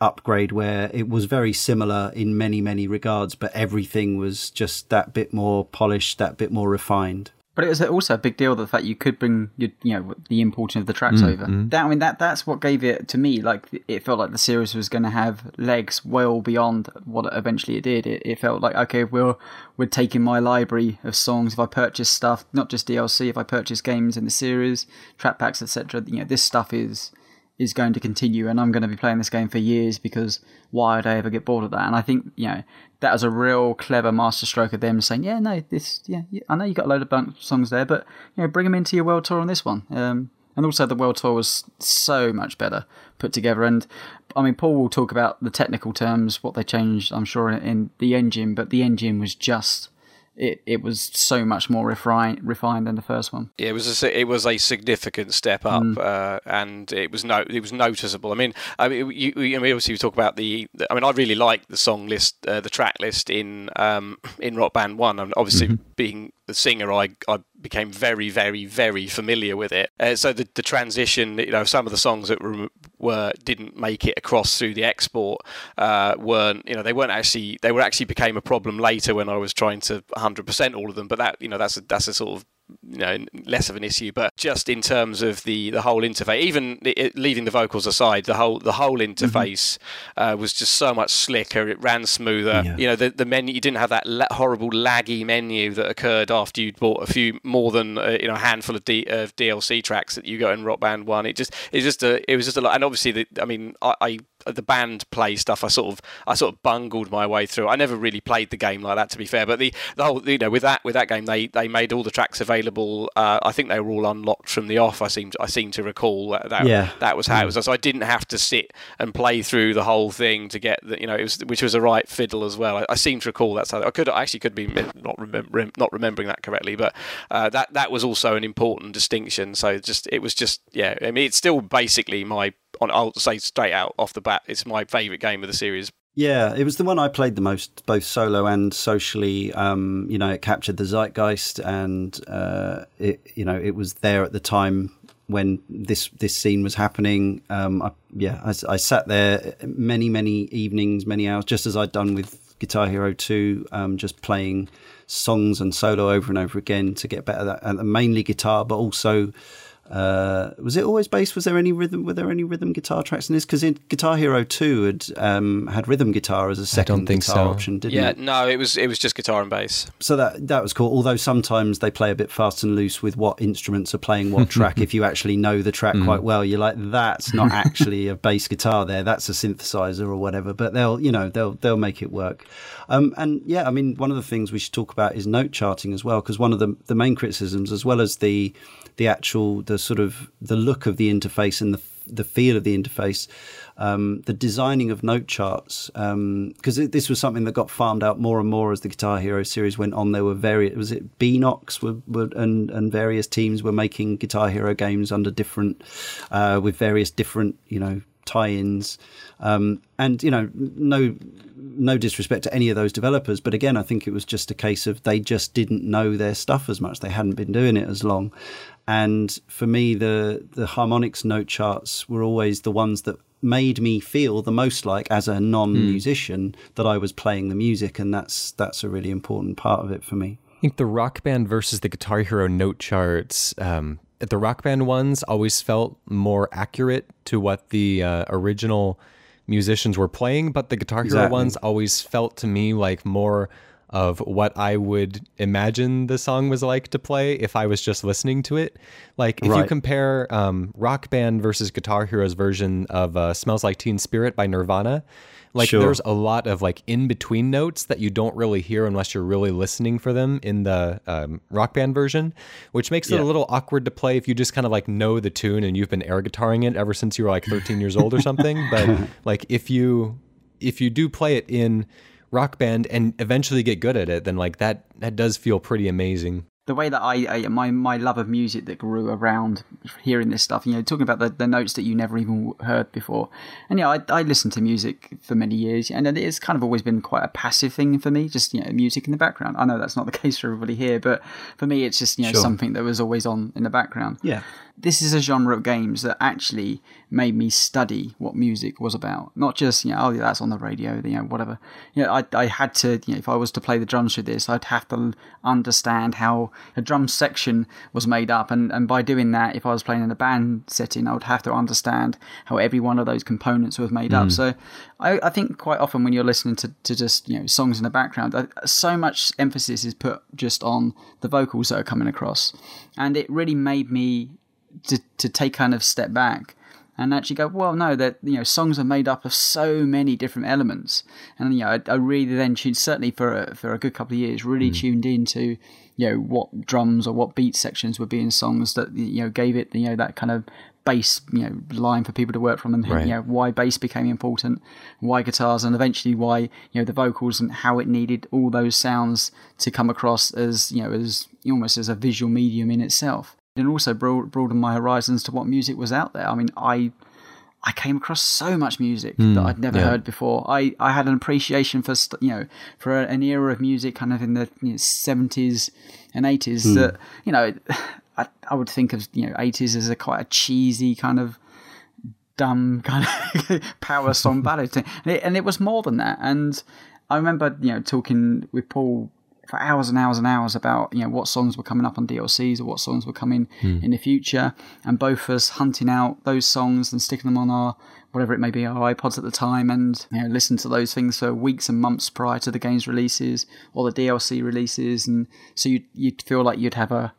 upgrade where it was very similar in many many regards, but everything was just that bit more polished, that bit more refined. But it was also a big deal that the fact you could bring your, you know, the importing of the tracks mm, over. Mm. That I mean, that that's what gave it to me. Like it felt like the series was going to have legs well beyond what eventually it did. It, it felt like okay, we're we're taking my library of songs. If I purchase stuff, not just DLC, if I purchase games in the series, track packs, etc. You know, this stuff is is going to continue, and I'm going to be playing this game for years because why would I ever get bored of that? And I think you know that was a real clever masterstroke of them saying, yeah, no, this, yeah, I know you got a load of songs there, but you know, bring them into your world tour on this one. Um, and also the world tour was so much better put together. And I mean, Paul will talk about the technical terms, what they changed, I'm sure, in the engine, but the engine was just it, it was so much more refined refined than the first one. Yeah, it was a, it was a significant step up, mm. uh, and it was no it was noticeable. I mean, I mean, you, you, I mean, obviously we talk about the. I mean, I really like the song list, uh, the track list in um, in Rock Band One. And obviously, mm-hmm. Being the singer, I I became very, very, very familiar with it. Uh, so the, the transition, you know, some of the songs that were, were didn't make it across through the export uh, weren't, you know, they weren't actually, they were actually became a problem later when I was trying to 100% all of them. But that, you know, that's a, that's a sort of you know less of an issue but just in terms of the the whole interface even leaving the vocals aside the whole the whole mm-hmm. interface mm-hmm. uh, was just so much slicker it ran smoother yeah. you know the, the menu you didn't have that la- horrible laggy menu that occurred after you'd bought a few more than uh, you know a handful of, D, of DLC tracks that you got in Rock Band 1 it just it just a, it was just a lot and obviously the, I mean I, I the band play stuff, I sort of I sort of bungled my way through. I never really played the game like that, to be fair. But the, the whole you know with that with that game, they they made all the tracks available. Uh, I think they were all unlocked from the off. I seem to, I seem to recall that that, yeah. that was how it was. So I didn't have to sit and play through the whole thing to get the you know it was which was a right fiddle as well. I, I seem to recall that. So I could I actually could be not remember not remembering that correctly, but uh, that that was also an important distinction. So just it was just yeah. I mean it's still basically my on I'll say straight out off the bat, it's my favourite game of the series. Yeah, it was the one I played the most, both solo and socially. Um, you know, it captured the zeitgeist, and uh, it, you know, it was there at the time when this this scene was happening. Um, I, yeah, I, I, sat there many many evenings, many hours, just as I'd done with Guitar Hero Two, um, just playing songs and solo over and over again to get better at mainly guitar, but also uh, was it always bass? Was there any rhythm? Were there any rhythm guitar tracks in this? Because in Guitar Hero Two had um, had rhythm guitar as a second guitar so. option, didn't yeah, it? Yeah, no, it was it was just guitar and bass. So that that was cool. Although sometimes they play a bit fast and loose with what instruments are playing what track. if you actually know the track mm. quite well, you're like, that's not actually a bass guitar there. That's a synthesizer or whatever. But they'll you know they'll they'll make it work. Um, and yeah, I mean, one of the things we should talk about is note charting as well, because one of the the main criticisms, as well as the the actual the sort of the look of the interface and the the feel of the interface, um, the designing of note charts, because um, this was something that got farmed out more and more as the Guitar Hero series went on. There were various, was it Beenox were, were, and and various teams were making Guitar Hero games under different, uh, with various different, you know, tie-ins, um, and you know, no no disrespect to any of those developers, but again, I think it was just a case of they just didn't know their stuff as much. They hadn't been doing it as long, and for me, the the Harmonix note charts were always the ones that made me feel the most like as a non-musician that I was playing the music, and that's that's a really important part of it for me. I think the rock band versus the Guitar Hero note charts, um, the rock band ones always felt more accurate to what the uh, original musicians were playing, but the Guitar Hero Exactly. ones always felt to me like more of what I would imagine the song was like to play if I was just listening to it. Like if you compare um, Rock Band versus Guitar Hero's version of uh, "Smells Like Teen Spirit" by Nirvana. Like Sure. there's a lot of like in between notes that you don't really hear unless you're really listening for them in the um, rock band version, which makes it Yeah. a little awkward to play if you just kind of like know the tune and you've been air guitaring it ever since you were like 13 years old or something. But like if you if you do play it in rock band and eventually get good at it, then like that that does feel pretty amazing. The way that I, I my my love of music that grew around hearing this stuff, you know, talking about the, the notes that you never even heard before, and yeah, I I listened to music for many years, and it's kind of always been quite a passive thing for me, just you know, music in the background. I know that's not the case for everybody here, but for me, it's just you know Sure. something that was always on in the background. Yeah. This is a genre of games that actually made me study what music was about, not just you know, oh yeah, that's on the radio, you know, whatever. You know, I I had to, you know, if I was to play the drums through this, I'd have to understand how a drum section was made up, and and by doing that, if I was playing in a band setting, I would have to understand how every one of those components was made up. So, I I think quite often when you're listening to to just you know songs in the background, uh, so much emphasis is put just on the vocals that are coming across, and it really made me to to take kind of step back and actually go, well, no, that you know, songs are made up of so many different elements, and you know, I, I really then tuned certainly for a, for a good couple of years, really mm. tuned into you know what drums or what beat sections would be in songs that you know gave it you know that kind of bass you know line for people to work from, and Right. you know why bass became important, why guitars, and eventually why you know the vocals and how it needed all those sounds to come across as you know as almost as a visual medium in itself and also broad- broaden my horizons to what music was out there. I mean, I I came across so much music hmm, that I'd never yeah. heard before. I, I had an appreciation for you know for an era of music kind of in the you know, 70s and 80s hmm. that you know I, I would think of you know 80s as a quite a cheesy kind of dumb kind of power song ballad thing, and it, and it was more than that. And I remember you know talking with Paul for hours and hours and hours about you know what songs were coming up on DLCs or what songs were coming in the future, and both of us hunting out those songs and sticking them on our whatever it may be our iPods at the time, and you know listen to those things for weeks and months prior to the game's releases or the DLC releases, and so you you'd feel like you'd have a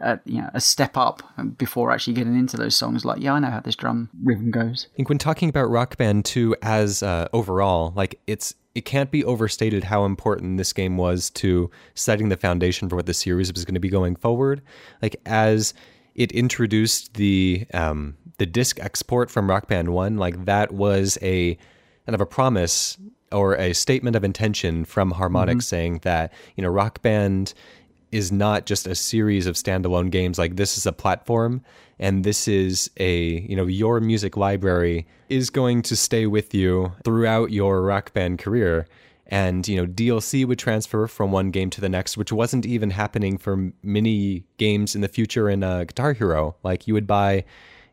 a, you know, a step up before actually getting into those songs. Like, yeah, I know how this drum rhythm goes. I think when talking about Rock Band 2 as uh, overall, like it's it can't be overstated how important this game was to setting the foundation for what the series was going to be going forward. Like as it introduced the um, the disc export from Rock Band 1, like that was a kind of a promise or a statement of intention from Harmonix saying that, you know, Rock Band is not just a series of standalone games like this is a platform and this is a you know your music library is going to stay with you throughout your rock band career and you know DLC would transfer from one game to the next which wasn't even happening for many games in the future in uh, Guitar Hero like you would buy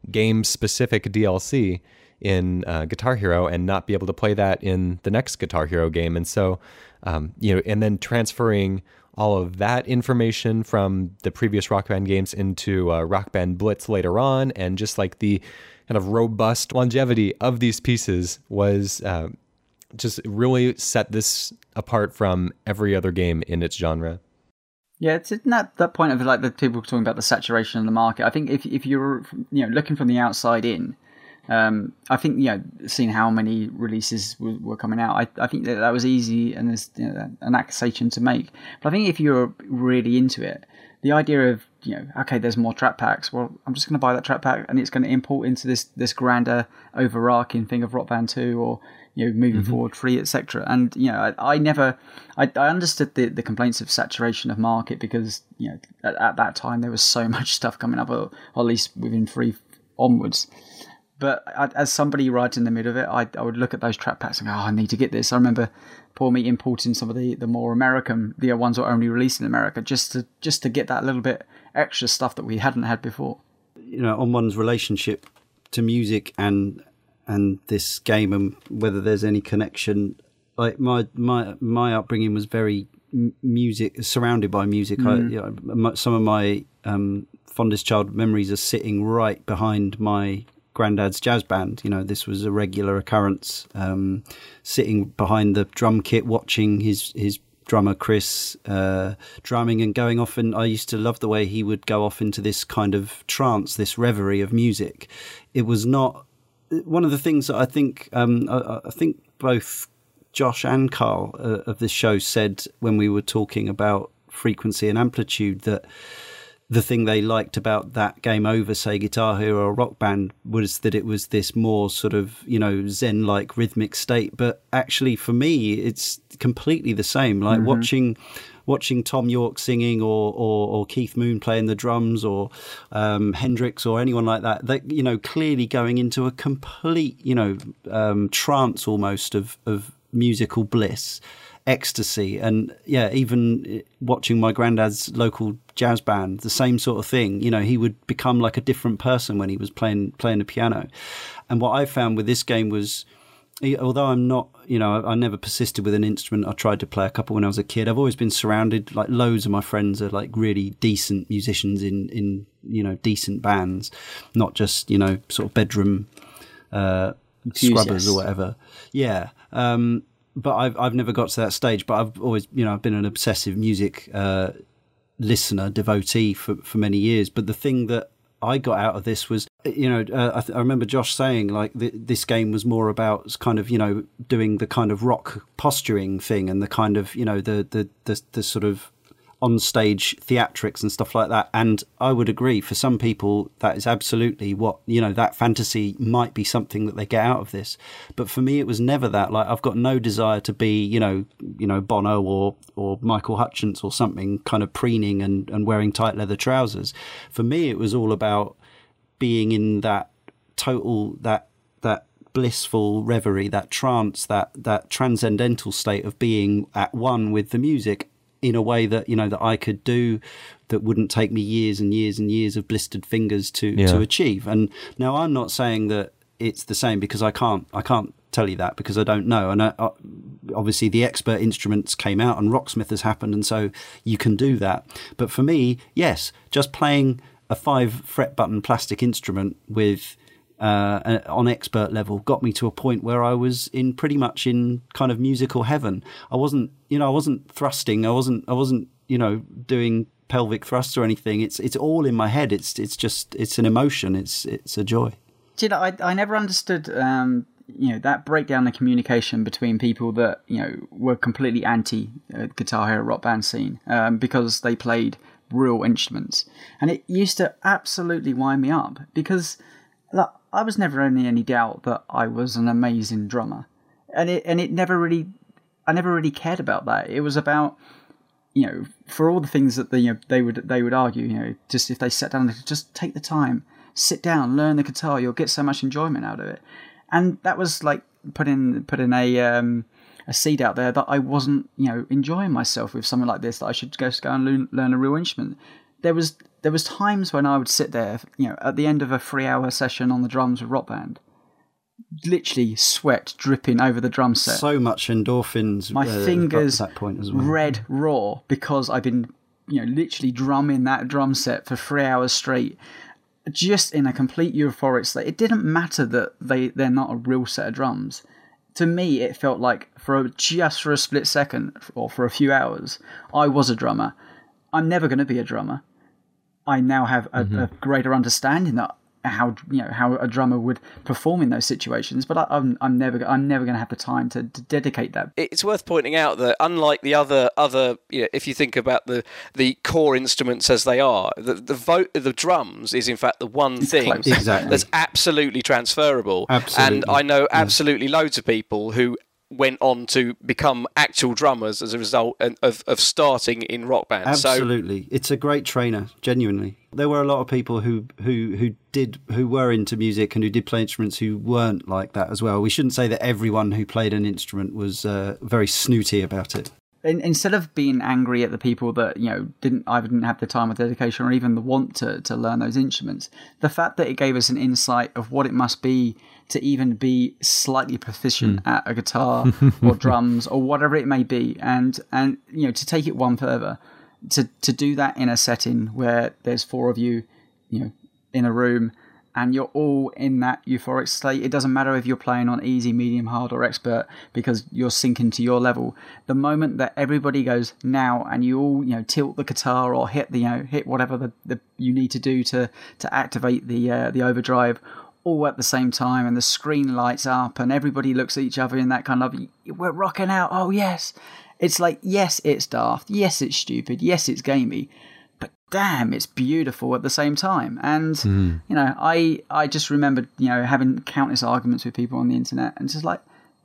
game specific DLC in uh, Guitar Hero and not be able to play that in the next Guitar Hero game. And so, um, you know, and then transferring all of that information from the previous Rock Band games into uh, Rock Band Blitz later on, and just like the kind of robust longevity of these pieces was uh, just really set this apart from every other game in its genre. Yeah, it's in that, that point of like the people talking about the saturation of the market. I think if if you're you know looking from the outside in, um, I think you know seeing how many releases were, were coming out, I, I think that that was easy and there's you know, an accusation to make. But I think if you're really into it, the idea of you know okay, there's more track packs. Well, I'm just going to buy that track pack and it's going to import into this this grander overarching thing of Rock Band Two or you know moving forward free etc and you know I, I never I, I understood the, the complaints of saturation of market because you know at, at that time there was so much stuff coming up or, or at least within free onwards but I, as somebody right in the middle of it I, I would look at those track packs and go oh, I need to get this I remember Paul me importing some of the, the more American the ones that were only released in America just to just to get that little bit extra stuff that we hadn't had before you know on one's relationship to music and and this game and whether there's any connection. Like my my my upbringing was very music surrounded by music. Mm. I, you know, some of my um, fondest childhood memories are sitting right behind my granddad's jazz band. You know, this was a regular occurrence. Um, sitting behind the drum kit, watching his his drummer Chris uh, drumming and going off. And I used to love the way he would go off into this kind of trance, this reverie of music. It was not one of the things that I think. Um, I, I, think both Josh and Carl uh, of this show said when we were talking about frequency and amplitude that the thing they liked about that game over, say, Guitar Hero or Rock Band, was that it was this more sort of, you know, Zen like rhythmic state. But actually, for me, it's completely the same. Like mm-hmm. watching. Watching Thom Yorke singing, or, or, or Keith Moon playing the drums, or um, Hendrix, or anyone like that, they you know clearly going into a complete you know um, trance almost of of musical bliss ecstasy. And yeah, even watching my granddad's local jazz band, the same sort of thing. You know, he would become like a different person when he was playing playing the piano. And what I found with this game was, although I'm not, you know, I, I never persisted with an instrument. I tried to play a couple when I was a kid. I've always been surrounded, like loads of my friends are like really decent musicians in in you know decent bands, not just you know sort of bedroom. Uh, scrubbers or whatever. Yeah. Um, but I've I've never got to that stage. But I've always, you know, I've been an obsessive music uh, listener, devotee for for many years. But the thing that I got out of this was, you know, uh, I, th- I, remember Josh saying like th- this game was more about kind of, you know, doing the kind of rock posturing thing and the kind of, you know, the the the, the sort of on stage theatrics and stuff like that. And I would agree, for some people, that is absolutely what, you know, that fantasy might be something that they get out of this. But for me, it was never that. Like, I've got no desire to be, you know, you know, Bono or, or Michael Hutchence or something kind of preening and, and wearing tight leather trousers. For me, it was all about being in that total, that, that, blissful reverie that trance that that transcendental state of being at one with the music in a way that you know that I could do that wouldn't take me years and years and years of blistered fingers to yeah. to achieve. And now I'm not saying that it's the same because I can't I can't tell you that because I don't know. And I, uh, uh, obviously the expert instruments came out and Rocksmith has happened, and so you can do that. But for me, yes, just playing a five fret button plastic instrument with uh, on expert level got me to a point where I was in pretty much in kind of musical heaven. I wasn't, you know, I wasn't thrusting. I wasn't, I wasn't, you know, doing pelvic thrusts or anything. It's it's all in my head. It's it's just it's an emotion. It's it's a joy. Do you know, I I never understood. Um, you know that breakdown the communication between people that you know were completely anti uh, guitar hero rock band scene um, because they played real instruments, and it used to absolutely wind me up because look, I was never in any doubt that I was an amazing drummer, and it and it never really, I never really cared about that. It was about, you know, for all the things that they you know, they would they would argue, you know, just if they sat down, just take the time, sit down, learn the guitar, you'll get so much enjoyment out of it, and that was like putting putting a um, a seed out there that I wasn't, you know, enjoying myself with something like this. That I should go, go and learn, learn a real instrument. There was there was times when I would sit there, you know, at the end of a three-hour session on the drums with Rock Band, literally sweat dripping over the drum set. So much endorphins. My uh, fingers that point as well. red raw because I've been, you know, literally drumming that drum set for three hours straight, just in a complete euphoric state. It didn't matter that they they're not a real set of drums. To me, it felt like for a, just for a split second or for a few hours, I was a drummer. I'm never going to be a drummer I now have a, mm-hmm. a greater understanding that how you know how a drummer would perform in those situations but I, am I'm, I'm never I'm never going to have the time to, to, dedicate that it's worth pointing out that unlike the other other you know, if you think about the the core instruments as they are the the vote the drums is in fact the one it's thing exactly. that's absolutely transferable absolutely. and I know absolutely yeah. loads of people who went on to become actual drummers as a result of, of starting in rock bands. Absolutely, so, it's a great trainer. Genuinely, there were a lot of people who who who did who were into music and who did play instruments who weren't like that as well. We shouldn't say that everyone who played an instrument was uh, very snooty about it. In, instead of being angry at the people that you know didn't either didn't have the time or dedication or even the want to to learn those instruments, the fact that it gave us an insight of what it must be to even be slightly proficient mm. at a guitar or drums or whatever it may be, and and you know to take it one further, to to do that in a setting where there's four of you, you know, in a room and you're all in that euphoric state. It doesn't matter if you're playing on easy, medium, hard, or expert because you're sinking to your level. The moment that everybody goes now and you all you know tilt the guitar or hit the you know hit whatever the, the you need to do to to activate the uh, the overdrive all at the same time and the screen lights up and everybody looks at each other in that kind of we're rocking out oh yes it's like yes it's daft yes it's stupid yes it's gamey damn, it's beautiful at the same time. And mm. you know, I I just remembered you know having countless arguments with people on the internet, and just like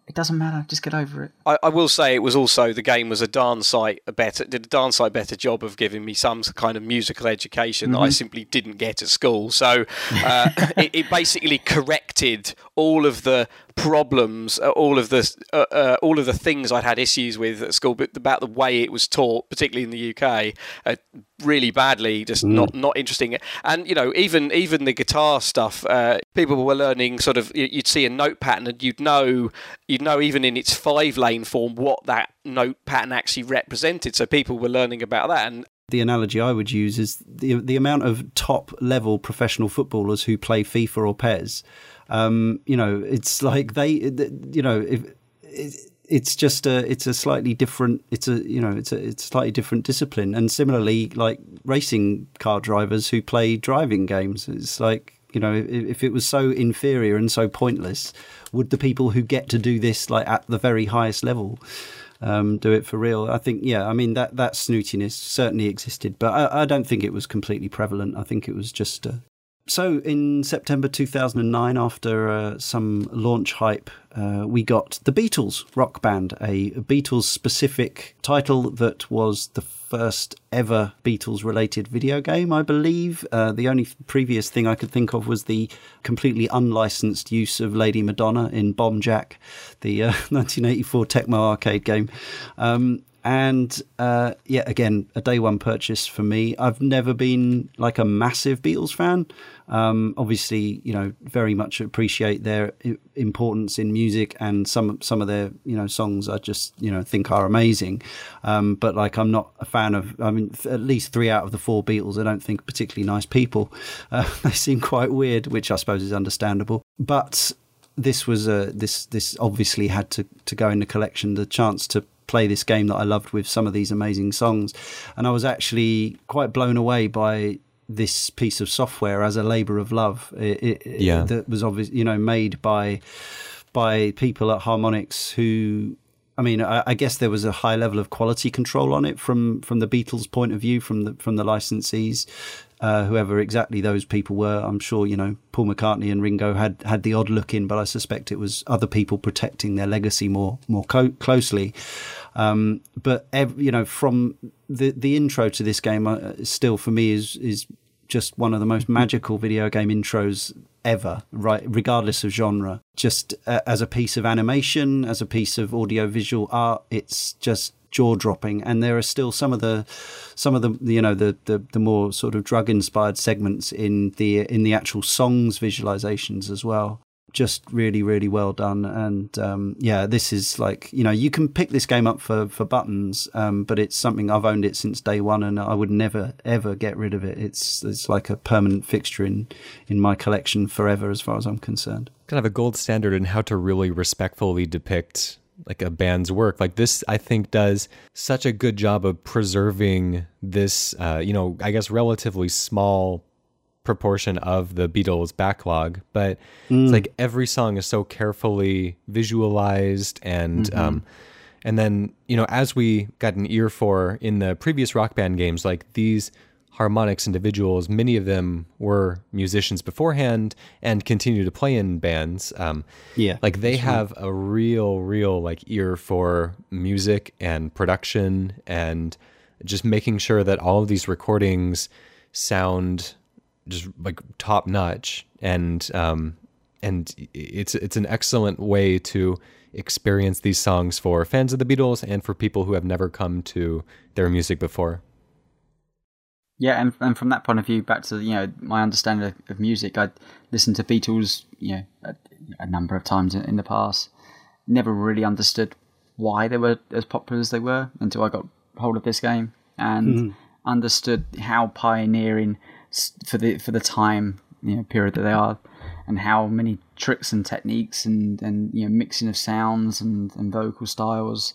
it doesn't matter. Just get over it. I, I, will say it was also the game was a darn sight a better did a darn sight better job of giving me some kind of musical education mm-hmm. that I mm-hmm. simply didn't get at school. So uh, it, it, basically corrected all of the problems, uh, all of the uh, uh, all of the things I'd had issues with at school, but about the way it was taught, particularly in the UK, uh, really badly, just mm. not not interesting. And you know, even even the guitar stuff, uh, people were learning sort of. You'd see a note pattern, and you'd know you'd know even in its five lane form what that note pattern actually represented. So people were learning about that, and the analogy I would use is the the amount of top level professional footballers who play FIFA or PES um, you know, it's like they, you know, if, it's just a it's a slightly different it's a you know it's a it's a slightly different discipline. And similarly like racing car drivers who play driving games it's like you know if, it was so inferior and so pointless would the people who get to do this like at the very highest level um, do it for real? I think yeah i mean that that snootiness certainly existed but i, I don't think it was completely prevalent. I think it was just a, so, in September 2009, after uh, some launch hype, uh, we got The Beatles Rock Band, a Beatles specific title that was the first ever Beatles related video game, I believe. Uh, the only previous thing I could think of was the completely unlicensed use of Lady Madonna in Bomb Jack, the 1984 uh, Tecmo arcade game. Um, and uh, yeah, again, a day one purchase for me. I've never been like a massive Beatles fan. Um, obviously, you know, very much appreciate their importance in music and some some of their you know songs I just you know think are amazing. Um, but like, I'm not a fan of. I mean, at least three out of the four Beatles I don't think particularly nice people. Uh, they seem quite weird, which I suppose is understandable. But this was a this this obviously had to to go in the collection. The chance to play this game that I loved with some of these amazing songs. And I was actually quite blown away by this piece of software as a labor of love. It, it, yeah. that was obviously, you know, made by by people at Harmonix who I mean, I, I, guess there was a high level of quality control on it from from the Beatles' point of view, from the from the licensees, uh, whoever exactly those people were. I'm sure you know Paul McCartney and Ringo had had the odd look in, but I suspect it was other people protecting their legacy more more co- closely. Um, but ev- you know, from the the intro to this game, uh, still for me is is just one of the most magical video game intros ever, right? Regardless of genre, just uh, as a piece of animation, as a piece of audio visual art, it's just jaw dropping. And there are still some of the, some of the, you know, the the, the more sort of drug inspired segments in the in the actual songs visualizations as well just really, really well done. And um, yeah, this is like you know you can pick this game up for for buttons, um, but it's something I've owned it since day one, and I would never ever get rid of it. It's it's like a permanent fixture in in my collection forever, as far as I'm concerned. Kind of a gold standard in how to really respectfully depict like a band's work. Like this, I think does such a good job of preserving this, uh, you know, I guess relatively small proportion of the Beatles backlog, but mm. it's like every song is so carefully visualized and mm-hmm. um, and then you know as we got an ear for in the previous rock band games, like these Harmonix individuals, many of them were musicians beforehand and continue to play in bands. Um, yeah, like they have a real, real like ear for music and production and just making sure that all of these recordings sound just like top notch and um and it's it's an excellent way to experience these songs for fans of the Beatles and for people who have never come to their music before. Yeah, and and from that point of view, back to you know my understanding of, of music, I listened to Beatles you know a, a number of times in, in, the past. Never really understood why they were as popular as they were until I got hold of this game and mm. understood how pioneering for the for the time you know period that they are, and how many tricks and techniques and and you know mixing of sounds and and vocal styles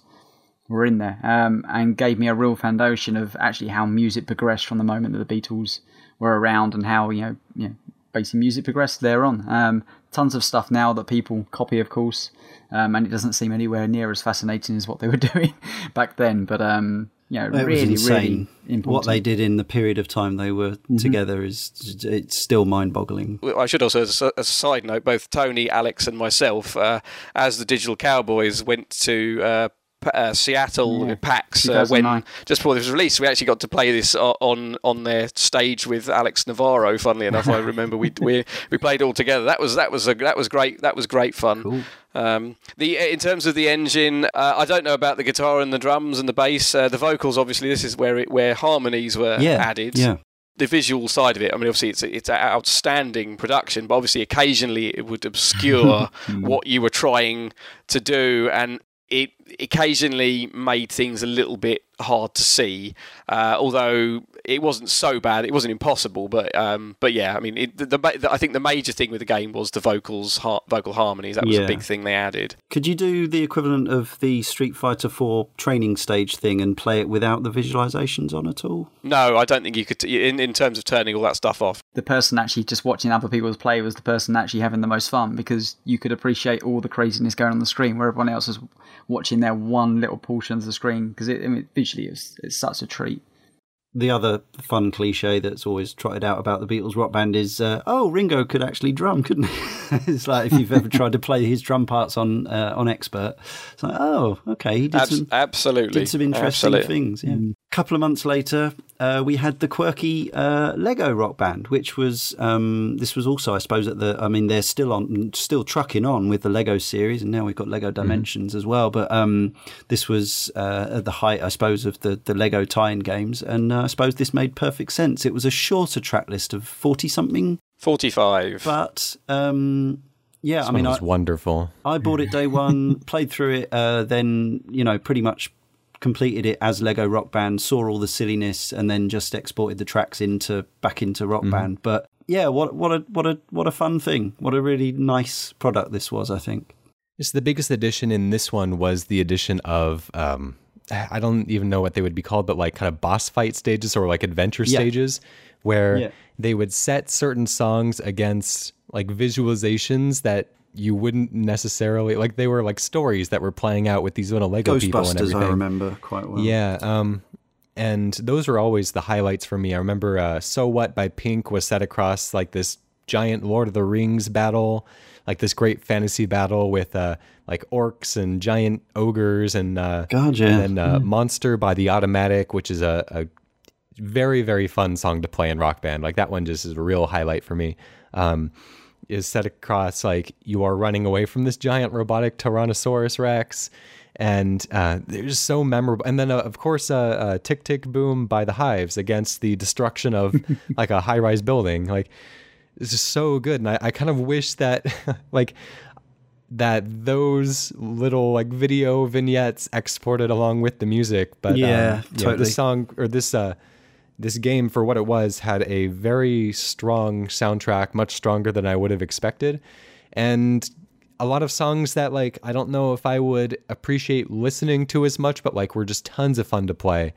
were in there um, and gave me a real foundation of actually how music progressed from the moment that the Beatles were around and how you know, you know basically music progressed thereon. Um, tons of stuff now that people copy, of course, um, and it doesn't seem anywhere near as fascinating as what they were doing back then. But um, you know, it really, really important. What they did in the period of time they were mm-hmm. together is it's still mind-boggling. I should also, as a, as a side note, both Tony, Alex, and myself, uh, as the Digital Cowboys, went to uh, uh, Seattle yeah. PAX uh, when just before this was released. We actually got to play this on on their stage with Alex Navarro. Funnily enough, I remember we we we played all together. That was that was a, that was great. That was great fun. Cool. Um, the in terms of the engine, uh, I don't know about the guitar and the drums and the bass. Uh, the vocals, obviously, this is where it, where harmonies were yeah. added. Yeah the visual side of it. I mean, obviously, it's it's an outstanding production, but obviously, occasionally it would obscure what you were trying to do, and it occasionally made things a little bit hard to see. Uh, although it wasn't so bad, it wasn't impossible. But um, but yeah, I mean, it, the, the, I think the major thing with the game was the vocals, ha- vocal harmonies. That was yeah. a big thing they added. Could you do the equivalent of the Street Fighter Four training stage thing and play it without the visualizations on at all? No, I don't think you could. T- in in terms of turning all that stuff off, the person actually just watching other people's play was the person actually having the most fun because you could appreciate all the craziness going on the screen where everyone else is watching their one little portion of the screen because it, I mean, visually it's, it's such a treat the other fun cliche that's always trotted out about the Beatles rock band is, uh, oh, Ringo could actually drum, couldn't he? it's like if you've ever tried to play his drum parts on uh, on Expert, it's like, oh, okay, he did Abs- some absolutely did some interesting absolutely. things. Yeah. Couple of months later, uh, we had the quirky uh, Lego rock band, which was um, this was also, I suppose, at the. I mean, they're still on, still trucking on with the Lego series, and now we've got Lego mm-hmm. Dimensions mm. as well. But um, this was uh, at the height, I suppose, of the the Lego tie-in games, and uh, I suppose this made perfect sense. It was a shorter track list of 40 something. 45. But um, yeah, this I mean, was I, wonderful. I bought it day one, played through it, uh, then, you know, pretty much completed it as Lego Rock Band, saw all the silliness, and then just exported the tracks into back into Rock mm-hmm. Band. But yeah, what what a what a what a fun thing! What a really nice product this was. I think. Yes, the biggest addition in this one was the addition of um, I don't even know what they would be called, but like kind of boss fight stages or like adventure yeah. stages where yeah. they would set certain songs against like visualizations that you wouldn't necessarily like they were like stories that were playing out with these little Lego people and everything. I remember quite well. Yeah, um, and those are always the highlights for me. I remember uh, "So What" by Pink was set across like this giant Lord of the Rings battle, like this great fantasy battle with uh, like orcs and giant ogres and uh, gotcha. and then uh, mm. Monster by the Automatic, which is a, a, very very fun song to play in Rock Band. Like that one just is a real highlight for me. Um, is set across like you are running away from this giant robotic Tyrannosaurus Rex. And uh, they're just so memorable. And then, uh, of course, uh, uh, "Tick Tick Boom" by the Hives against the destruction of like a high-rise building. Like, it's just so good. And I, I kind of wish that, like, that those little like video vignettes exported along with the music. But yeah, um, totally. the song or this uh, this game for what it was had a very strong soundtrack, much stronger than I would have expected, and a lot of songs that like I don't know if I would appreciate listening to as much, but like were just tons of fun to play.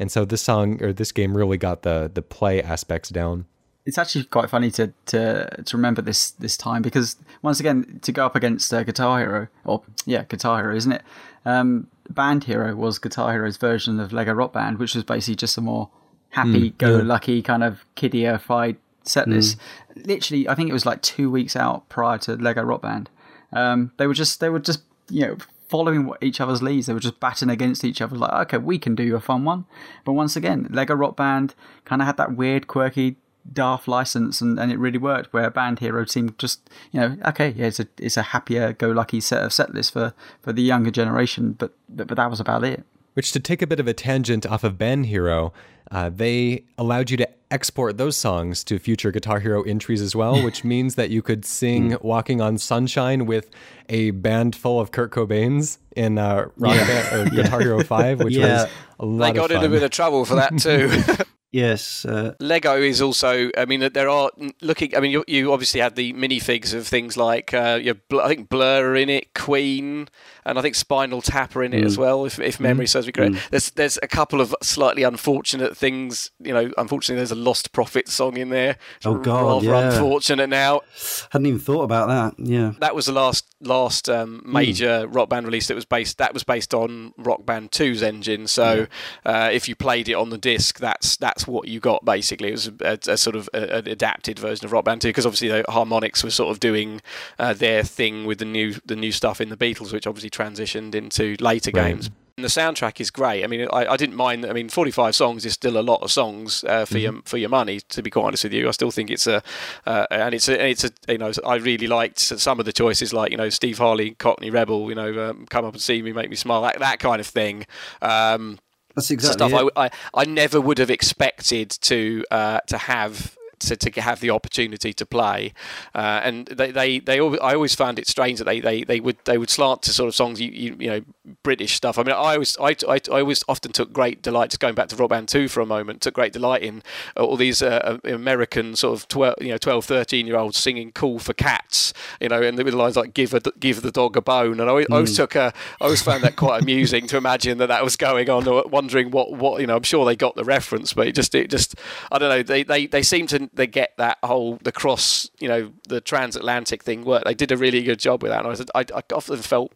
And so this song or this game really got the the play aspects down it's actually quite funny to, to to remember this this time because once again to go up against uh, Guitar Hero or yeah Guitar Hero isn't it? Um, Band Hero was Guitar Hero's version of Lego Rock Band, which was basically just a more happy-go-lucky mm, kind of kiddified set list. Mm. Literally, I think it was like two weeks out prior to Lego Rock Band. Um, they were just they were just you know following each other's leads. They were just batting against each other, like, okay, we can do a fun one. But once again, Lego Rock Band kind of had that weird, quirky daft license, and, and it really worked. Where Band Hero seemed just you know okay, yeah, it's a it's a happier go lucky set of set lists for for the younger generation, but but, but that was about it. Which to take a bit of a tangent off of Band Hero, uh, they allowed you to export those songs to future Guitar Hero entries as well, which means that you could sing "Walking on Sunshine" with a band full of Kurt Cobains in uh, Rock Yeah. Band, or Guitar Hero Five, which Yeah. was a lot They got in a bit of trouble for that too. Yes, uh, Lego is also. I mean, there are looking. I mean, you, you obviously had the minifigs of things like uh, your, Bl- I think Blur are in it, Queen, and I think Spinal Tap are in it as Mm. well. If, if memory serves me correct, there's there's a couple of slightly unfortunate things. You know, unfortunately, there's a Lost Prophet song in there. Oh, God, rather yeah. unfortunate now. I hadn't even thought about that. Yeah. That was the last last um, major rock band release that was based. That was based on Rock Band 2's engine. So uh, if you played it on the disc, that's that's what you got basically. It was a, a, sort of a, an adapted version of Rock Band 2 because obviously the Harmonix were sort of doing uh, their thing with the new the new stuff in the Beatles, which obviously transitioned into later Right. games. And the soundtrack is great. I mean, I, I didn't mind. I mean, 45 songs is still a lot of songs uh, for your for your money. To be quite honest with you, I still think it's a uh, and it's a it's a you know I really liked some of the choices like you know Steve Harley, Cockney Rebel, you know, um, come up and see me, make me smile, that that kind of thing. Um, That's exactly stuff. I, I I never would have expected to uh, to have. To, to have the opportunity to play, uh, and they, they, they al- I always found it strange that they, they, they would they would slant to sort of songs you, you, you know British stuff. I mean, I always I, I, I always often took great delight just going back to Rock Band 2 for a moment. Took great delight in all these uh, American sort of 12 you know 12 13 year olds singing "Cool for Cats," you know, and with lines like "Give a give the dog a bone." And I, always- I always took a I always found that quite amusing to imagine that that was going on, or wondering what what you know. I'm sure they got the reference, but it just it just I don't know. They they, they seem to they get that whole the cross you know the transatlantic thing work. They did a really good job with that. And I, I, I often felt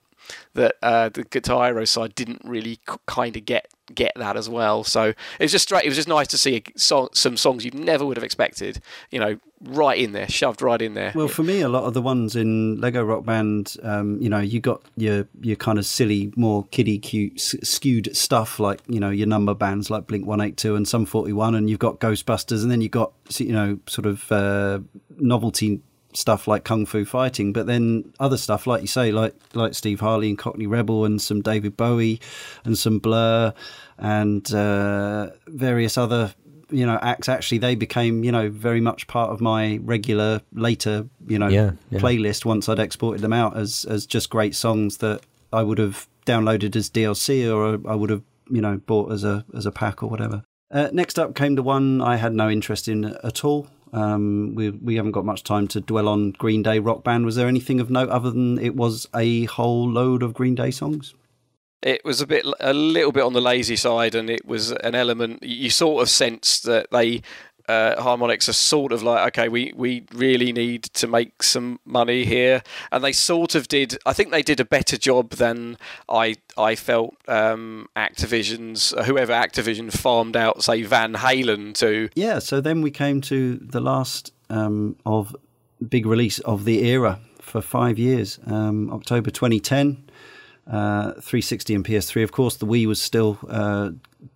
that uh, the Guitar Hero side didn't really kind of get get that as well. So it was just straight. It was just nice to see song, some songs you never would have expected. You know, right in there, shoved right in there. Well, for me, a lot of the ones in Lego Rock Band, um, you know, you got your your kind of silly, more kiddie cute, skewed stuff like you know your number bands like Blink One Eight Two and Sum Forty One, and you've got Ghostbusters, and then you've got you know sort of uh, novelty stuff like Kung Fu Fighting, but then other stuff like you say, like like Steve Harley and Cockney Rebel, and some David Bowie, and some Blur, and uh, various other you know acts actually they became you know very much part of my regular later you know Yeah, yeah. playlist once I'd exported them out as as just great songs that I would have downloaded as DLC or I would have you know bought as a as a pack or whatever. Uh, next up came the one I had no interest in at all. Um, we we haven't got much time to dwell on Green Day Rock Band. Was there anything of note other than it was a whole load of Green Day songs? it was a bit a little bit on the lazy side and it was an element you sort of sense that they uh, Harmonix are sort of like okay we we really need to make some money here. And they sort of did i think they did a better job than i i felt um activision's whoever activision farmed out say van halen to. Yeah, so then we came to the last um, of big release of the era for five years, um, October 2010, uh, 360 and PS3. Of course, the Wii was still uh,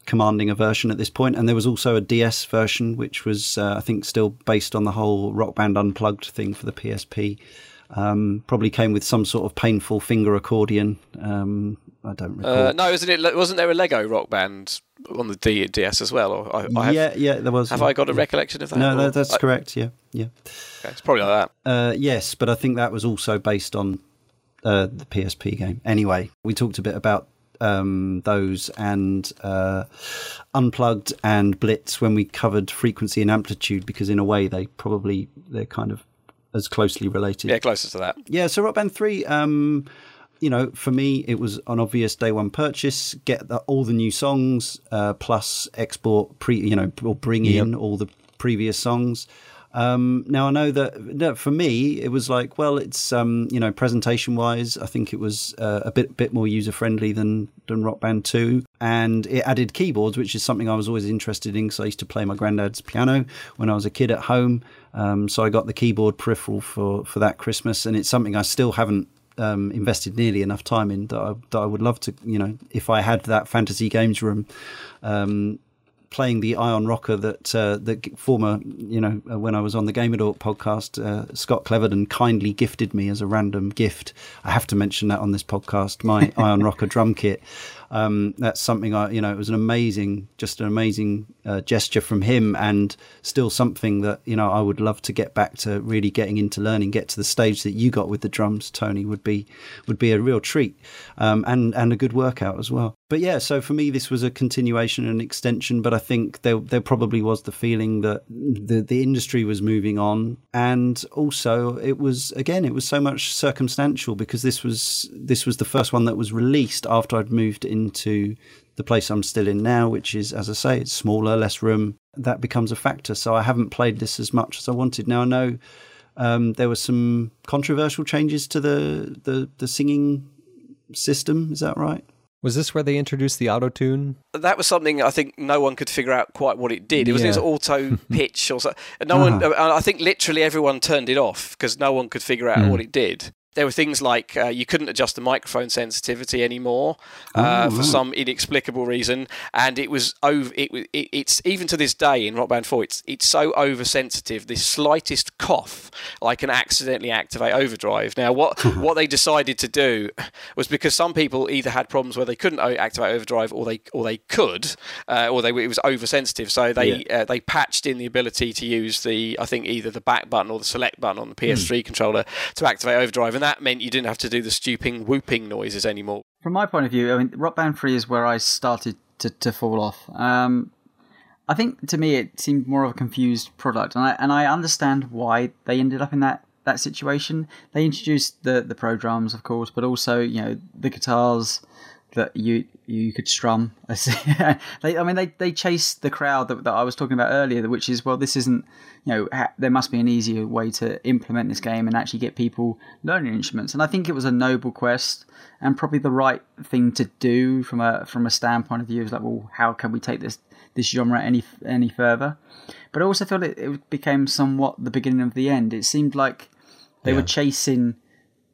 commanding a version at this point, and there was also a DS version, which was, uh, I think, still based on the whole Rock Band Unplugged thing for the PSP. Um, probably came with some sort of painful finger accordion. Um, I don't recall. uh, no isn't it wasn't there a lego rock band on the D- ds as well or I, I have, yeah, yeah, there was. have i got a recollection of that no, that's I- correct. Yeah, yeah. okay, it's probably like that Uh, yes, but I think that was also based on uh, the PSP game. Anyway, we talked a bit about um, those and uh, Unplugged and Blitz when we covered frequency and amplitude because in a way they probably they're kind of as closely related. yeah closer to that Yeah, so Rock Band 3, um, you know, for me, it was an obvious day one purchase. Get the, all the new songs, uh, plus export, pre, you know, or bring in all the previous songs. Um, now I know that for me it was like, well, it's um, you know, presentation wise, I think it was uh, a bit bit more user friendly than than Rock Band Two, and it added keyboards, which is something I was always interested in because I used to play my granddad's piano when I was a kid at home. Um, so I got the keyboard peripheral for for that Christmas, and it's something I still haven't um, invested nearly enough time in that I, that I would love to, you know, if I had that fantasy games room um, playing the Ion Rocker that uh, the former, you know, uh, when I was on the Gamer Dork podcast, uh, Scott Cleverden kindly gifted me as a random gift. I have to mention that on this podcast, my Ion Rocker drum kit um, that's something I, you know, it was an amazing, just an amazing uh, gesture from him, and still something that you know I would love to get back to really getting into learning, get to the stage that you got with the drums, Tony, would be would be a real treat, um, and and a good workout as well. But yeah, so for me, this was a continuation and extension. But I think there there probably was the feeling that the the industry was moving on, and also it was again it was so much circumstantial because this was this was the first one that was released after I'd moved into the place I'm still in now, which is, as I say, it's smaller, less room. That becomes a factor. So I haven't played this as much as I wanted. Now I know um, there were some controversial changes to the, the, the singing system. Is that right? Was this where they introduced the auto tune? That was something I think no one could figure out quite what it did. It was, yeah. it was auto pitch or something. No uh-huh. one. I think literally everyone turned it off because no one could figure out mm. what it did there were things like uh, you couldn't adjust the microphone sensitivity anymore uh, oh, for some inexplicable reason, and it was over. It, it, it's even to this day in Rock Band Four, it's it's so oversensitive. The slightest cough, I can accidentally activate overdrive. Now, what what they decided to do was because some people either had problems where they couldn't activate overdrive, or they or they could, uh, or they it was oversensitive. So they yeah. Uh, they patched in the ability to use the I think either the back button or the select button on the PS3 mm. controller to activate overdrive, and that meant you didn't have to do the stooping, whooping noises anymore. From my point of view, I mean, Rock Band 3 is where I started to, to fall off. Um, I think to me it seemed more of a confused product, and I and I understand why they ended up in that that situation. They introduced the the pro drums, of course, but also you know the guitars that you you could strum. they, I mean, they they chase the crowd that, that I was talking about earlier, which is well, this isn't you know ha- there must be an easier way to implement this game and actually get people learning instruments. And I think it was a noble quest and probably the right thing to do from a from a standpoint of view. Is like, well, how can we take this this genre any any further? But I also feel it, it became somewhat the beginning of the end. It seemed like they yeah. were chasing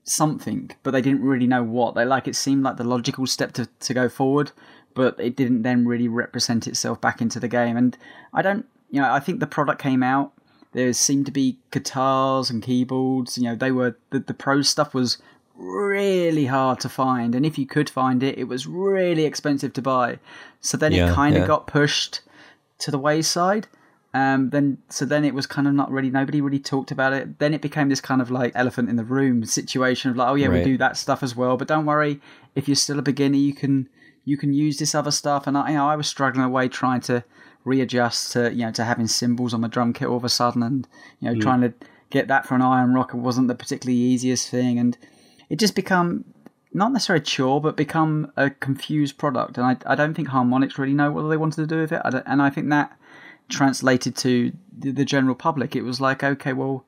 something, but they didn't really know what. They like it seemed like the logical step to, to go forward, but it didn't then really represent itself back into the game. And I don't, you know, I think the product came out. There seemed to be guitars and keyboards. You know, they were the the pro stuff was really hard to find, and if you could find it, it was really expensive to buy. So then yeah, it kind of yeah. got pushed to the wayside. Um, then so then it was kind of not really nobody really talked about it. Then it became this kind of like elephant in the room situation of like, oh yeah, right. we do that stuff as well. But don't worry, if you're still a beginner, you can you can use this other stuff. And I, you know, I was struggling away trying to readjust to you know to having cymbals on my drum kit all of a sudden, and you know mm. trying to get that for an Ion Rocker wasn't the particularly easiest thing, and it just become not necessarily a chore, but become a confused product. And I, I don't think Harmonix really know what they wanted to do with it. and I think that translated to the general public, it was like, okay, well,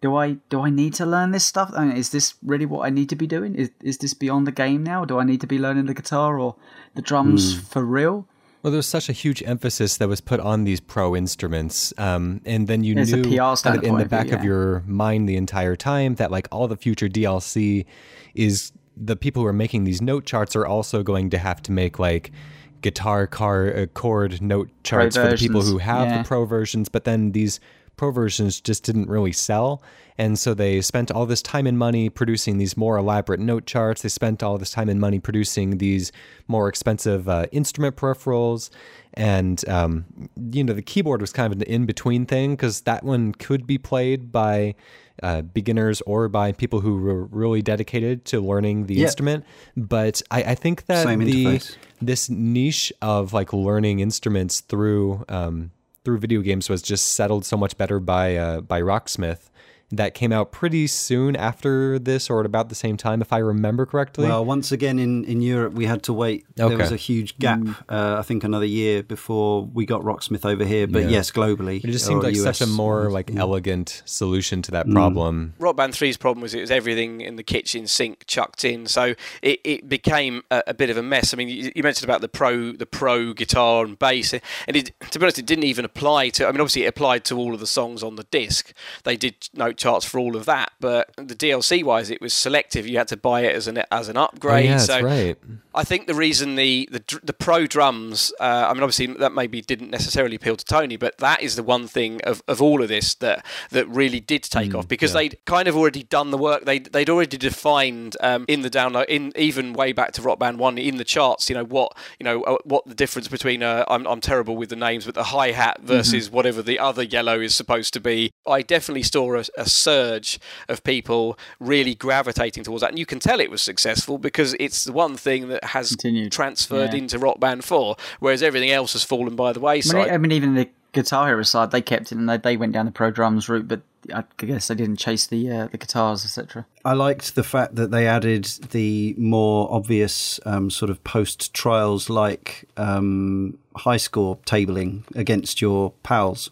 do I do I need to learn this stuff? I mean, is this really what I need to be doing? Is is this beyond the game now? Do I need to be learning the guitar or the drums mm. for real? Well, there was such a huge emphasis that was put on these pro instruments, um, and then you There's knew in the back of, yeah. of your mind the entire time that like all the future DLC is the people who are making these note charts are also going to have to make like guitar car uh, chord note charts for the people who have yeah. the pro versions, but then these pro versions just didn't really sell. And so they spent all this time and money producing these more elaborate note charts. They spent all this time and money producing these more expensive uh, instrument peripherals. And, um, you know, the keyboard was kind of an in between thing because that one could be played by uh, beginners or by people who were really dedicated to learning the instrument. But I, I think that Same the interface. this niche of like learning instruments through um, through video games was just settled so much better by uh, by Rocksmith that came out pretty soon after this or at about the same time, if I remember correctly. Well, once again in, in Europe, we had to wait. Okay. There was a huge gap, mm. uh, I think another year before we got Rocksmith over here. But yeah. yes, globally. It just seemed like US, such a more like yeah. elegant solution to that mm. problem. Rock Band 3's problem was it was everything in the kitchen sink chucked in. So it, it became a, a bit of a mess. I mean, you, you, mentioned about the pro the pro guitar and bass. And it, to be honest, it didn't even apply to, I mean, obviously it applied to all of the songs on the disc. They did note charts for all of that. But the DLC wise, it was selective. You had to buy it as an as an upgrade. Oh, yeah, that's so right. I think the reason the the, the pro drums, uh, I mean, obviously that maybe didn't necessarily appeal to Tony, but that is the one thing of, of all of this that that really did take off because they'd kind of already done the work. They they'd already defined um, in the download, in even way back to Rock Band One in the charts. You know what you know uh, what the difference between uh, I'm I'm terrible with the names, but the hi hat versus whatever the other yellow is supposed to be. I definitely saw a, a surge of people really gravitating towards that, and you can tell it was successful because it's the one thing that has Continued. transferred Yeah. into Rock Band 4, whereas everything else has fallen by the I mean, wayside. I mean, even the Guitar Hero side, they kept it and they, they went down the pro drums route, but I guess they didn't chase the uh, the guitars, etc. I liked the fact that they added the more obvious um, sort of post trials like um, high score tabling against your pals.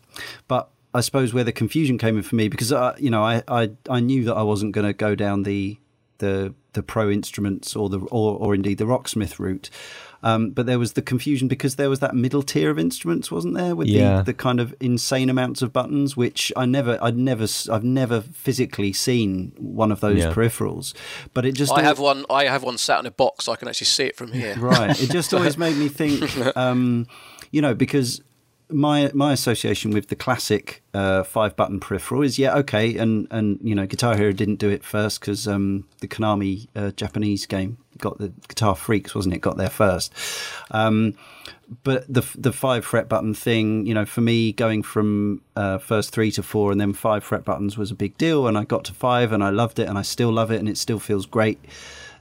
But I suppose where the confusion came in for me because I, you know I, I, I knew that I wasn't going to go down the the the pro instruments or the or, or indeed the rocksmith route. Um, but there was the confusion because there was that middle tier of instruments, wasn't there, with Yeah. the, the kind of insane amounts of buttons, which I never, I'd never, s- I've never physically seen one of those Yeah. peripherals. But it just I al- have one. I have one sat in a box. So I can actually see it from here. right. It just always made me think, um, you know, because my my association with the classic uh, five button peripheral is yeah okay, and and you know, Guitar Hero didn't do it first because um, the Konami uh, Japanese game got the Guitar Freaks, wasn't it? Got there first. Um, but the the five fret button thing, you know, for me, going from uh, first three to four and then five fret buttons was a big deal. And I got to five, and I loved it, and I still love it, and it still feels great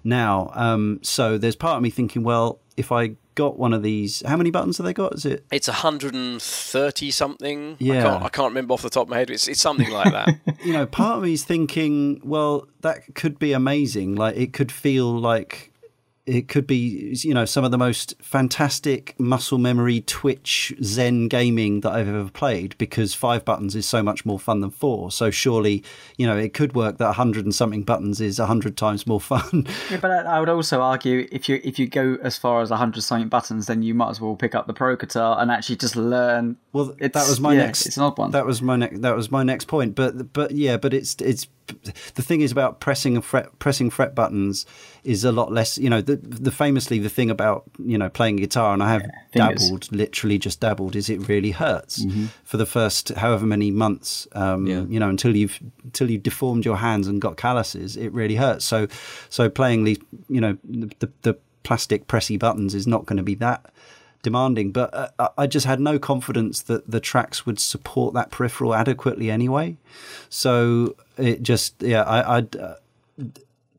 now. Um, so there's part of me thinking, well, if I got one of these, how many buttons have they got? Is it? It's 130 something. I Yeah. can't, I can't remember off the top of my head. It's, it's something like that. You know, part of me is thinking, well, that could be amazing. Like it could feel like it could be, you know, some of the most fantastic muscle memory Twitch Zen gaming that I've ever played because five buttons is so much more fun than four. So surely, you know, it could work that a hundred and something buttons is a hundred times more fun. Yeah, but I, would also argue if you if you go as far as hundred something buttons, then you might as well pick up the pro guitar and actually just learn. Well, that was my yeah, next. it's an odd one. That was my next. That was my next point. But but yeah, but it's it's the thing is about pressing fret pressing fret buttons is a lot less. You know, the the famously the thing about you know playing guitar, and I have fingers. dabbled, literally just dabbled, is it really hurts for the first however many months. Um, Yeah. You know, until you've until you've deformed your hands and got calluses, it really hurts. So so playing these, you know, the the, the plastic pressy buttons is not going to be that demanding, but uh, I- I just had no confidence that the tracks would support that peripheral adequately anyway. So it just, yeah, I, I'd, uh,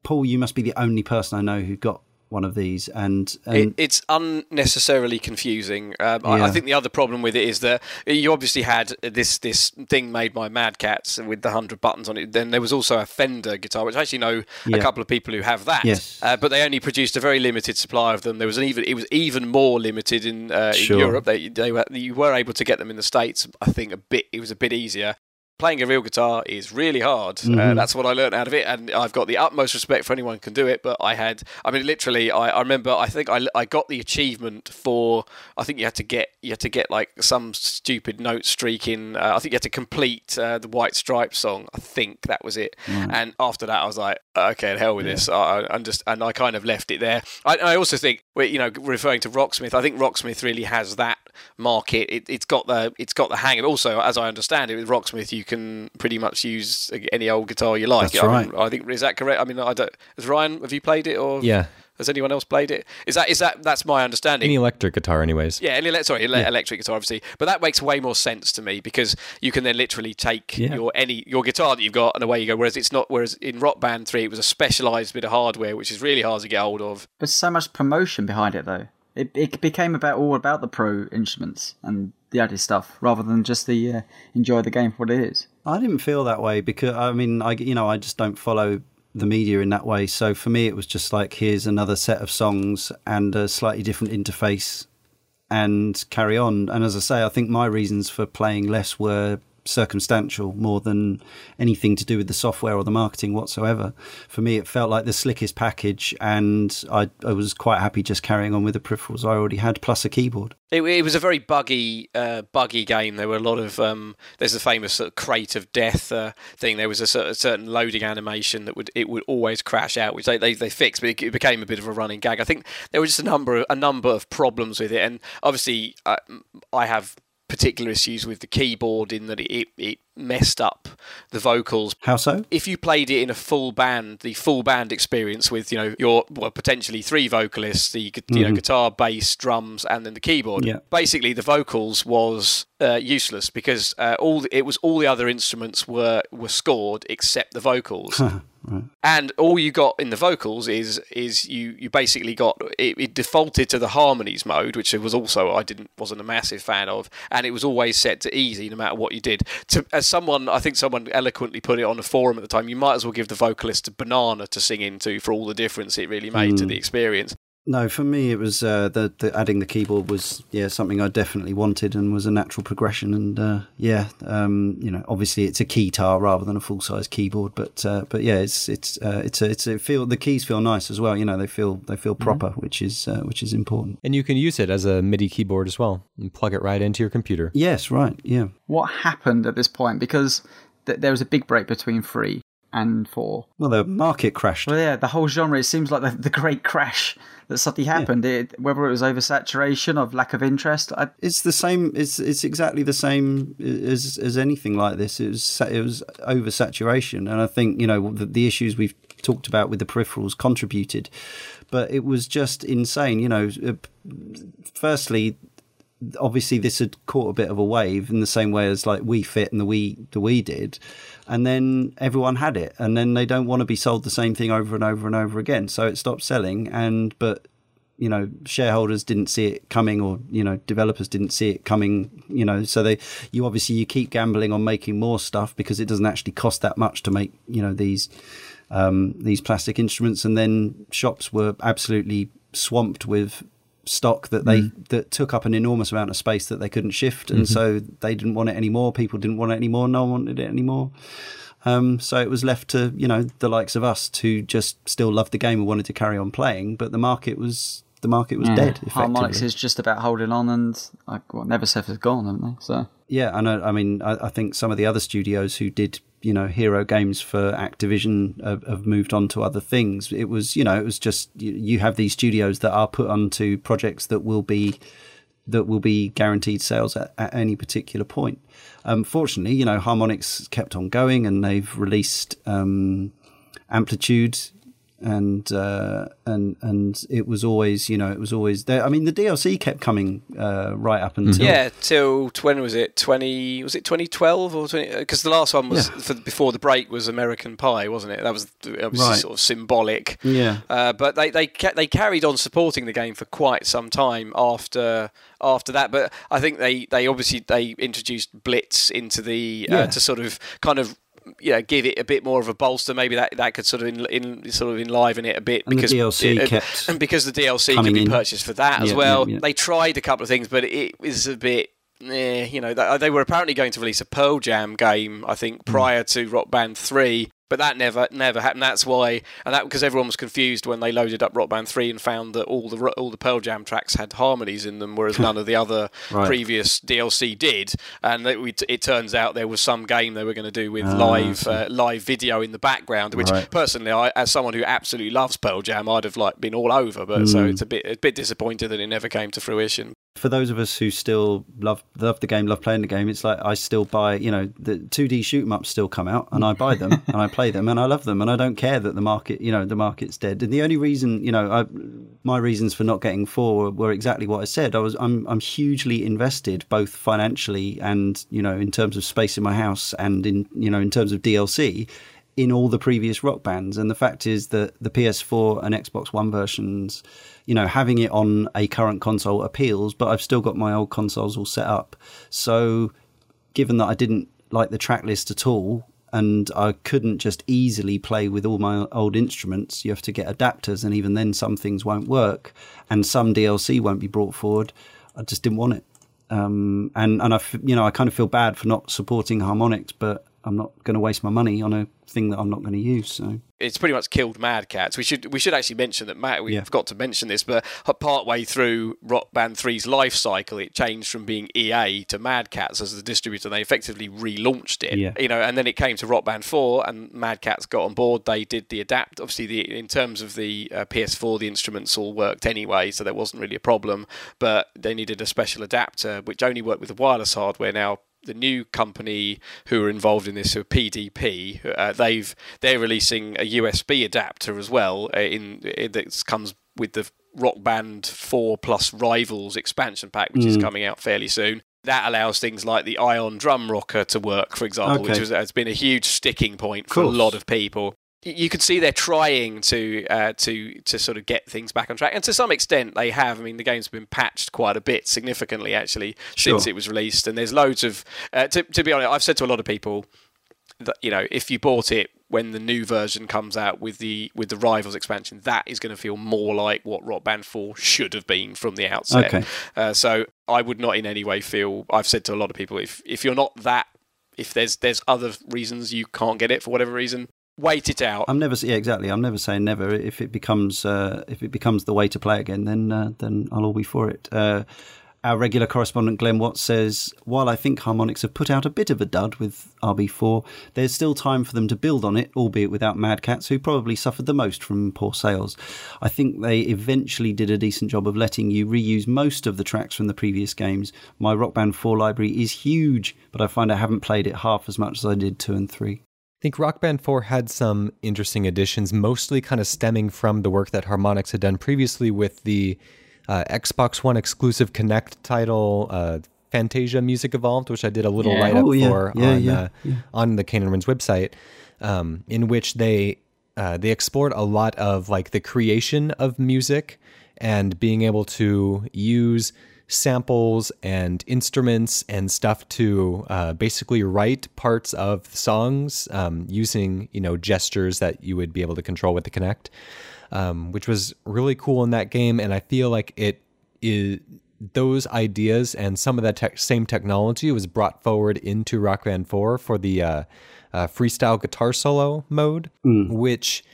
Paul, you must be the only person I know who got one of these, and, and it, it's unnecessarily confusing. Um, I, I think the other problem with it is that you obviously had this this thing made by Mad Catz with the hundred buttons on it. Then there was also a Fender guitar, which I actually know Yeah. a couple of people who have that. Yes. Uh, but they only produced a very limited supply of them. There was an even it was even more limited in, uh, Sure. in Europe. They, they were, you were able to get them in the states. I think a bit it was a bit easier. Playing a real guitar is really hard. Uh, Mhm. that's what I learned out of it, and I've got the utmost respect for anyone who can do it. But I had, I mean, literally, I, I remember. I think I, I got the achievement for. I think you had to get you had to get like some stupid note streaking. Uh, I think you had to complete uh, the White Stripes song. I think that was it. And after that, I was like, okay, hell with this. I, and just and I kind of left it there. I, I also think, well, you know, referring to Rocksmith, I think Rocksmith really has that market. It, it's got the it's got the hang of. it. Also, as I understand it, with Rocksmith, you can pretty much use any old guitar you like. That's I, mean, right. I think is that correct? I mean, I don't. Has Ryan, have you played it or Yeah. Has anyone else played it? Is that is that that's my understanding? Any electric guitar, anyways. Yeah, any, ele- sorry, ele- electric guitar, obviously, but that makes way more sense to me because you can then literally take Yeah. your any your guitar that you've got and away you go. Whereas it's not. Whereas in Rock Band Three, it was a specialized bit of hardware, which is really hard to get hold of. There's so much promotion behind it, though. It it became about all about the pro instruments and the added stuff, rather than just the uh, enjoy the game for what it is. I didn't feel that way because I mean, I you know, I just don't follow the media in that way. So for me, it was just like here's another set of songs and a slightly different interface, and carry on. And as I say, I think my reasons for playing less were circumstantial more than anything to do with the software or the marketing whatsoever. For me, it felt like the slickest package, and I, I was quite happy just carrying on with the peripherals I already had plus a keyboard. It, it was a very buggy, uh, buggy game. There were a lot of um, there's the famous sort of crate of death uh, thing. There was a, certain loading animation that would it would always crash out, which they, they, they fixed, but it, became a bit of a running gag. I think there were just a number of, a number of problems with it, and obviously uh, I have particular issues with the keyboard in that it, it messed up the vocals. How so? If you played it in a full band, the full band experience with you know your well potentially three vocalists, the you know mm-hmm. guitar, bass, drums, and then the keyboard. Yeah. Basically, the vocals was uh, useless because uh, all the, it was all the other instruments were were scored except the vocals. Right. And all you got in the vocals is is you, you basically got it, it, defaulted to the harmonies mode, which was also I didn't wasn't a massive fan of, and it was always set to easy no matter what you did. To, as someone I think someone eloquently put it on a forum at the time, you might as well give the vocalist a banana to sing into for all the difference it really made mm. to the experience. No, for me it was uh, the, the adding the keyboard was yeah something I definitely wanted and was a natural progression and uh, yeah um, you know obviously it's a keytar rather than a full size keyboard but uh, but yeah it's it's uh, it's a, it's a feel the keys feel nice as well you know they feel they feel mm-hmm. proper mm-hmm. which is uh, which is important and you can use it as a MIDI keyboard as well and plug it right into your computer. Yes, right, yeah. What happened at this point because th- there was a big break between three and four. Well, the market crashed. Well, yeah, the whole genre. It seems like the, the great crash that suddenly happened. Yeah. It, whether it was oversaturation of lack of interest, I... it's the same. It's it's exactly the same as as anything like this. It was it was oversaturation, and I think you know the, the issues we've talked about with the peripherals contributed, but it was just insane. You know, uh, firstly obviously this had caught a bit of a wave in the same way as like Wii Fit and the Wii the Wii did, and then everyone had it, and then they don't want to be sold the same thing over and over and over again, so it stopped selling. And but you know shareholders didn't see it coming, or you know developers didn't see it coming. You know, so they you obviously you keep gambling on making more stuff because it doesn't actually cost that much to make you know these um, these plastic instruments, and then shops were absolutely swamped with stock that they mm. that took up an enormous amount of space that they couldn't shift, and mm-hmm. so they didn't want it anymore. People didn't want it anymore. No one wanted it anymore. Um, so it was left to you know the likes of us to just still love the game and wanted to carry on playing, but the market was the market was yeah. dead. Harmonix is just about holding on, and like well, Neversoft has gone, haven't they? So yeah, I know. I mean, I, I think some of the other studios who did you know hero games for Activision have, have, moved on to other things. It was you know it was just you, you, have these studios that are put onto projects that will be that will be guaranteed sales at, at any particular point. Um, fortunately, you know Harmonix kept on going and they've released um, Amplitude and uh, and and it was always you know it was always there. I mean the DLC kept coming uh, right up until yeah till when was it twenty was it twenty twelve or twenty because the last one was yeah. for, before the break was American Pie wasn't it that was obviously right. sort of symbolic yeah uh, but they they ca- they carried on supporting the game for quite some time after after that but I think they they obviously they introduced Blitz into the uh, yeah. to sort of kind of you know, give it a bit more of a bolster. Maybe that, that could sort of in, in sort of enliven it a bit and because the DLC it, kept and because the DLC could be in. purchased for that yeah, as well. Yeah, yeah. They tried a couple of things, but it was a bit. Eh, you know, they were apparently going to release a Pearl Jam game, I think, hmm. prior mm. to Rock Band 3, but that never never happened. That's why, and that because everyone was confused when they loaded up Rock Band Three and found that all the all the Pearl Jam tracks had harmonies in them, whereas none of the other right. previous DLC did. And it, it, turns out there was some game they were going to do with oh, live uh, live video in the background, which right. personally, I, as someone who absolutely loves Pearl Jam, I'd have like been all over. But mm. so it's a bit a bit disappointed that it never came to fruition for those of us who still love love the game, love playing the game, it's like I still buy, you know, the 2D shoot 'em ups still come out, and I buy them and I play them and I love them, and I don't care that the market, you know, the market's dead. And the only reason, you know, I, my reasons for not getting four were, were, exactly what I said. I was I'm I'm hugely invested, both financially and you know, in terms of space in my house, and in you know, in terms of DLC in all the previous rock bands. And the fact is that the PS4 and Xbox One versions, you know, having it on a current console appeals, but I've still got my old consoles all set up. So, given that I didn't like the track list at all, and I couldn't just easily play with all my old instruments. You have to get adapters, and even then, some things won't work, and some DLC won't be brought forward. I just didn't want it. Um, and and I, you know, I kind of feel bad for not supporting Harmonix, but I'm not going to waste my money on a thing that I'm not going to use. So it's pretty much killed Mad Catz. We should we should actually mention that Matt. We Yeah. forgot to mention this, but part way through Rock Band 3's life cycle, it changed from being EA to Mad Catz as the distributor. They effectively relaunched it, Yeah. you know, and then it came to Rock Band 4, and Mad Catz got on board. They did the adapt. Obviously, the in terms of the uh, PS4, the instruments all worked anyway, so there wasn't really a problem. But they needed a special adapter, which only worked with the wireless hardware. Now the new company who are involved in this, are PDP, uh, they've they're releasing a USB adapter as well. Uh, in, in that comes with the Rock Band Four Plus Rivals expansion pack, which is coming out fairly soon. That allows things like the Ion drum rocker to work, for example, which Okay. was, has been a huge sticking point for a lot of people. You can see they're trying to uh, to to sort of get things back on track, and to some extent they have. I mean, the game's been patched quite a bit, significantly actually, since Sure. it was released. And there's loads of. Uh, to, to be honest, I've said to a lot of people that you know if you bought it when the new version comes out with the with the rivals expansion that is going to feel more like what rock band 4 should have been from the outset Okay. uh, so i would not in any way feel i've said to a lot of people if if you're not that if there's there's other reasons you can't get it for whatever reason wait it out I'm never, yeah, exactly. I'm never saying never. If it becomes, uh, if it becomes the way to play again, then uh, then I'll all be for it. Uh, our regular correspondent Glenn Watts says, while I think Harmonix have put out a bit of a dud with RB4, there's still time for them to build on it, albeit without Mad Catz, who probably suffered the most from poor sales. I think they eventually did a decent job of letting you reuse most of the tracks from the previous games. My Rock Band 4 library is huge, but I find I haven't played it half as much as I did 2 and 3. I think Rock Band 4 had some interesting additions, mostly kind of stemming from the work that Harmonix had done previously with the uh, Xbox One exclusive Kinect title, uh, Fantasia Music Evolved, which I did a little Yeah. write up Oh, yeah. for Yeah, on, uh, on the Cane and Rinse website, um, in which they uh, they explored a lot of like the creation of music and being able to use samples and instruments and stuff to uh, basically write parts of songs um, using you know gestures that you would be able to control with the Kinect, um, which was really cool in that game. And I feel like it is those ideas and some of that tech same technology was brought forward into Rock Band 4 for the uh, uh, freestyle guitar solo mode, which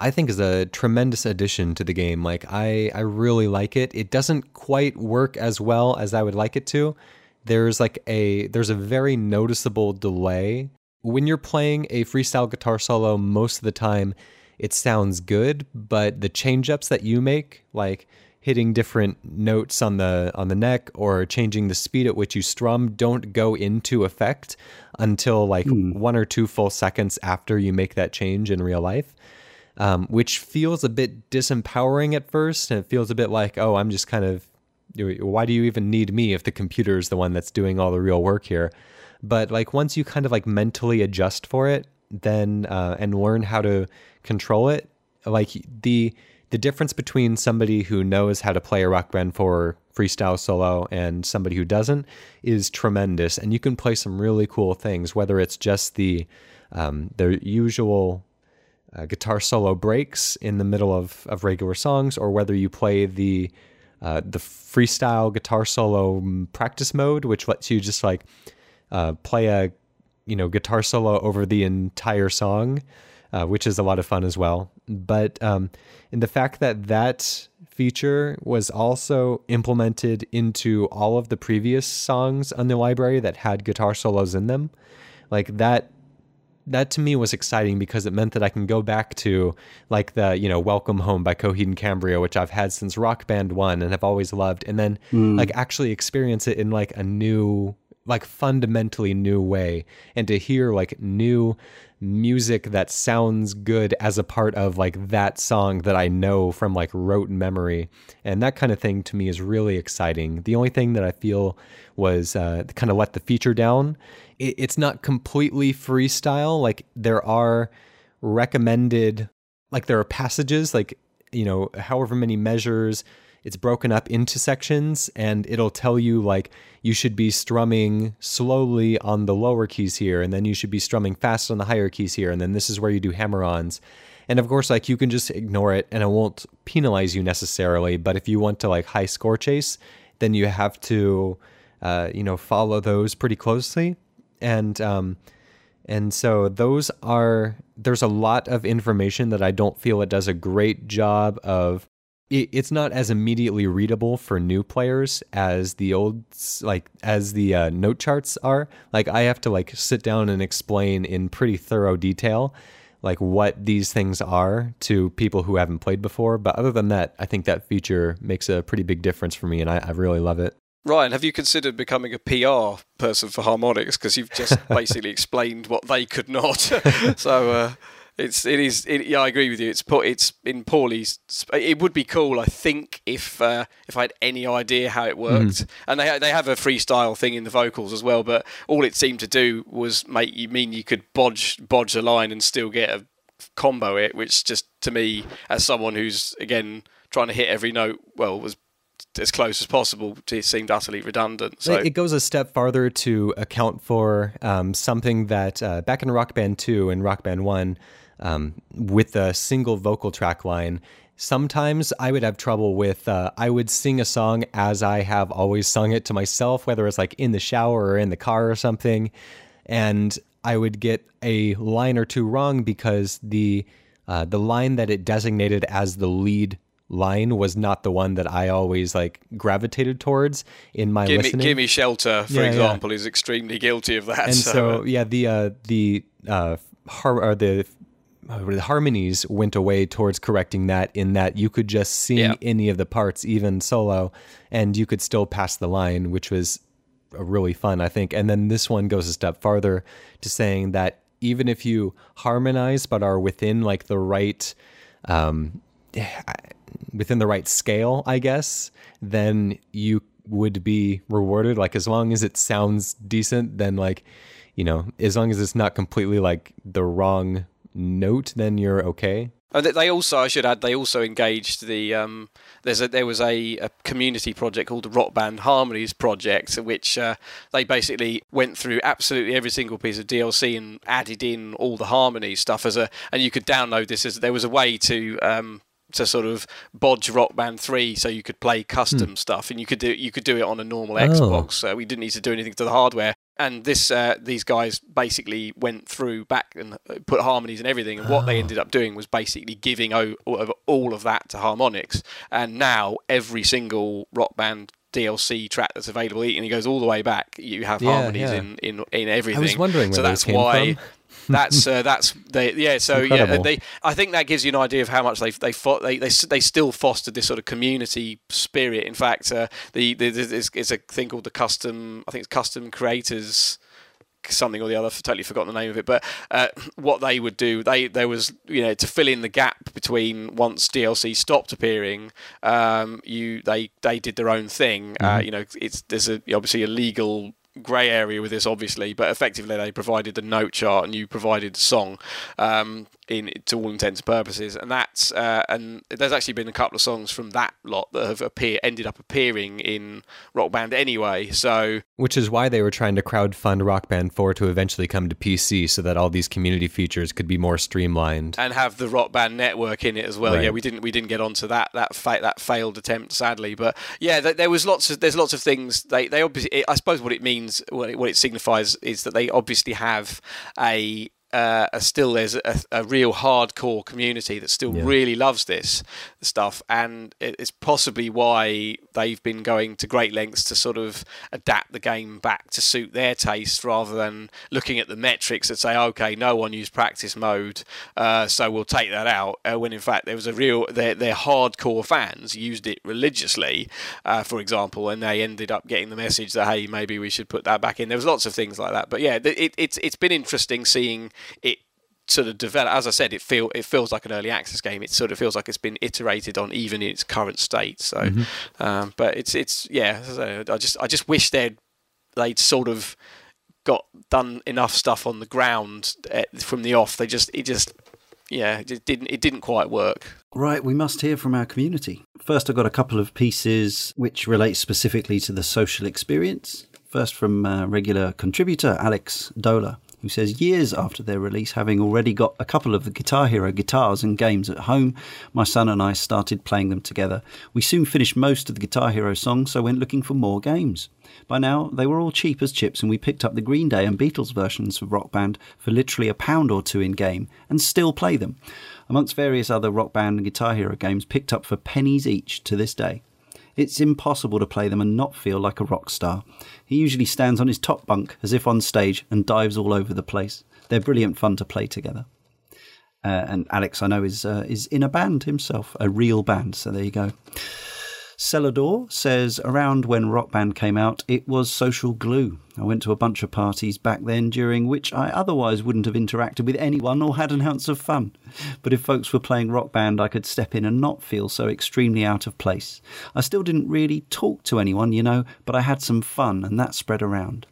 I think is a tremendous addition to the game. Like I, I really like it. It doesn't quite work as well as I would like it to. There's like a there's a very noticeable delay when you're playing a freestyle guitar solo. Most of the time, it sounds good, but the change ups that you make, like hitting different notes on the on the neck or changing the speed at which you strum don't go into effect until like hmm. one or two full seconds after you make that change in real life um, which feels a bit disempowering at first. And it feels a bit like oh i'm just kind of why do you even need me if the computer is the one that's doing all the real work here? But like once you kind of like mentally adjust for it then uh, and learn how to control it like the the difference between somebody who knows how to play a rock band for freestyle solo and somebody who doesn't is tremendous. And you can play some really cool things whether it's just the um, the usual uh, guitar solo breaks in the middle of, of regular songs, or whether you play the uh, the freestyle guitar solo mm, practice mode, which lets you just like uh, play a you know guitar solo over the entire song, uh, which is a lot of fun as well. But um, in the fact that that feature was also implemented into all of the previous songs on the library that had guitar solos in them, like that that to me was exciting because it meant that I can go back to like the you know Welcome Home by Coheed and Cambria, which I've had since Rock Band One and have always loved, and then hmm. like actually experience it in like a new, like fundamentally new way, and to hear like new music that sounds good as a part of like that song that I know from like rote memory, and that kind of thing to me is really exciting. The only thing that I feel was uh, kind of let the feature down it, it's not completely freestyle. Like there are recommended, like there are passages, like you know, however many measures. It's broken up into sections, and it'll tell you like you should be strumming slowly on the lower keys here, and then you should be strumming fast on the higher keys here, and then this is where you do hammer-ons. And of course, like you can just ignore it, and it won't penalize you necessarily. But if you want to like high score chase, then you have to uh, you know, follow those pretty closely, and um, and so those are there's a lot of information that I don't feel it does a great job of. It's not as immediately readable for new players as the old like as the uh, note charts are. Like I have to like sit down and explain in pretty thorough detail like what these things are to people who haven't played before. But other than that, I think that feature makes a pretty big difference for me, and I, I really love it. Ryan, have you considered becoming a PR person for Harmonix? Because you've just basically explained what they could not. so uh, it's it is it, yeah I agree with you. It's put it's in poorly. It would be cool, I think, if uh, if I had any idea how it worked. Mm. And they they have a freestyle thing in the vocals as well, but all it seemed to do was make you mean you could bodge bodge a line and still get a combo it, which just to me, as someone who's again trying to hit every note, well, was as close as possible. It seemed utterly redundant. So it goes a step farther to account for um, something that uh, back in Rock Band Two and Rock Band One, um, with a single vocal track line. Sometimes I would have trouble with. Uh, I would sing a song as I have always sung it to myself, whether it's like in the shower or in the car or something, and I would get a line or two wrong because the uh, the line that it designated as the lead line was not the one that I always like gravitated towards in my gimme, listening. Gimme shelter, for yeah, example, yeah. is extremely guilty of that. And so, so yeah, the uh, the uh, har- or the the harmonies went away towards correcting that in that you could just sing yeah. any of the parts even solo and you could still pass the line which was really fun i think and then this one goes a step farther to saying that even if you harmonize but are within like the right um, within the right scale, I guess, then you would be rewarded. Like as long as it sounds decent, then like, you know, as long as it's not completely like the wrong note, then you're okay. And they also, I should add, they also engaged the. Um, there's a there was a, a community project called the Rock Band Harmonies Project, which uh, they basically went through absolutely every single piece of DLC and added in all the harmony stuff as a, and you could download this as there was a way to um, to sort of bodge Rock Band three, so you could play custom hmm. stuff, and you could do you could do it on a normal oh. Xbox. So we didn't need to do anything to the hardware. And this uh, these guys basically went through back and put harmonies and everything, and what they oh. ended up doing was basically giving o- all of that to Harmonix And now every single Rock Band DLC track that's available, and he goes all the way back. You have yeah, harmonies yeah. in, in in everything. I was wondering so that's why from that's uh, that's they yeah. So Incredible. yeah, they. I think that gives you an idea of how much they they fought, they, they they still fostered this sort of community spirit. In fact, uh, the, the there's, it's a thing called the custom. I think it's custom creators something or the other. I've totally forgotten the name of it. But uh, what they would do, they there was you know to fill in the gap between once DLC stopped appearing, um, you they they did their own thing. Uh, mm-hmm. Uh, you know, it's there's a, obviously a legal grey area with this, obviously, but effectively they provided the note chart and you provided the song. Um, in to all intents and purposes, and that's uh, and there's actually been a couple of songs from that lot that have appear ended up appearing in Rock Band anyway. So, which is why they were trying to crowdfund Rock Band 4 to eventually come to PC, so that all these community features could be more streamlined and have the Rock Band network in it as well. Right. Yeah, we didn't we didn't get onto that that fa- that failed attempt sadly, but yeah, th- there was lots of there's lots of things they they obviously I suppose what it means what it, what it signifies is that they obviously have a uh, still there's a, a, real hardcore community that still yeah. really loves this stuff, and it's possibly why they've been going to great lengths to sort of adapt the game back to suit their taste, rather than looking at the metrics that say, okay, no one used practice mode, uh, so we'll take that out. Uh, when in fact there was a real their their hardcore fans used it religiously, uh, for example, and they ended up getting the message that hey, maybe we should put that back in. There was lots of things like that, but yeah, it, it's it's been interesting seeing it sort of develop. As I said, it feel it feels like an early access game. It sort of feels like it's been iterated on even in its current state. So, mm-hmm. um, but it's it's yeah. I just I just wish they'd they'd sort of got done enough stuff on the ground at, eh, from the off. They just it just yeah it didn't it didn't quite work. Right, we must hear from our community. First, I've got a couple of pieces which relate specifically to the social experience. First, from uh, regular contributor Alex Dola who says years after their release, having already got a couple of the Guitar Hero guitars and games at home, my son and I started playing them together. We soon finished most of the Guitar Hero songs, so went looking for more games. By now, they were all cheap as chips, and we picked up the Green Day and Beatles versions of Rock Band for literally a pound or two in game, and still play them, amongst various other Rock Band and Guitar Hero games picked up for pennies each to this day. It's impossible to play them and not feel like a rock star. He usually stands on his top bunk as if on stage and dives all over the place. They're brilliant fun to play together. Uh, and Alex, I know, is uh, is in a band himself, a real band. So there you go. Celador says around when Rock Band came out, it was social glue. I went to a bunch of parties back then during which I otherwise wouldn't have interacted with anyone or had an ounce of fun. But if folks were playing Rock Band, I could step in and not feel so extremely out of place. I still didn't really talk to anyone, you know, but I had some fun and that spread around.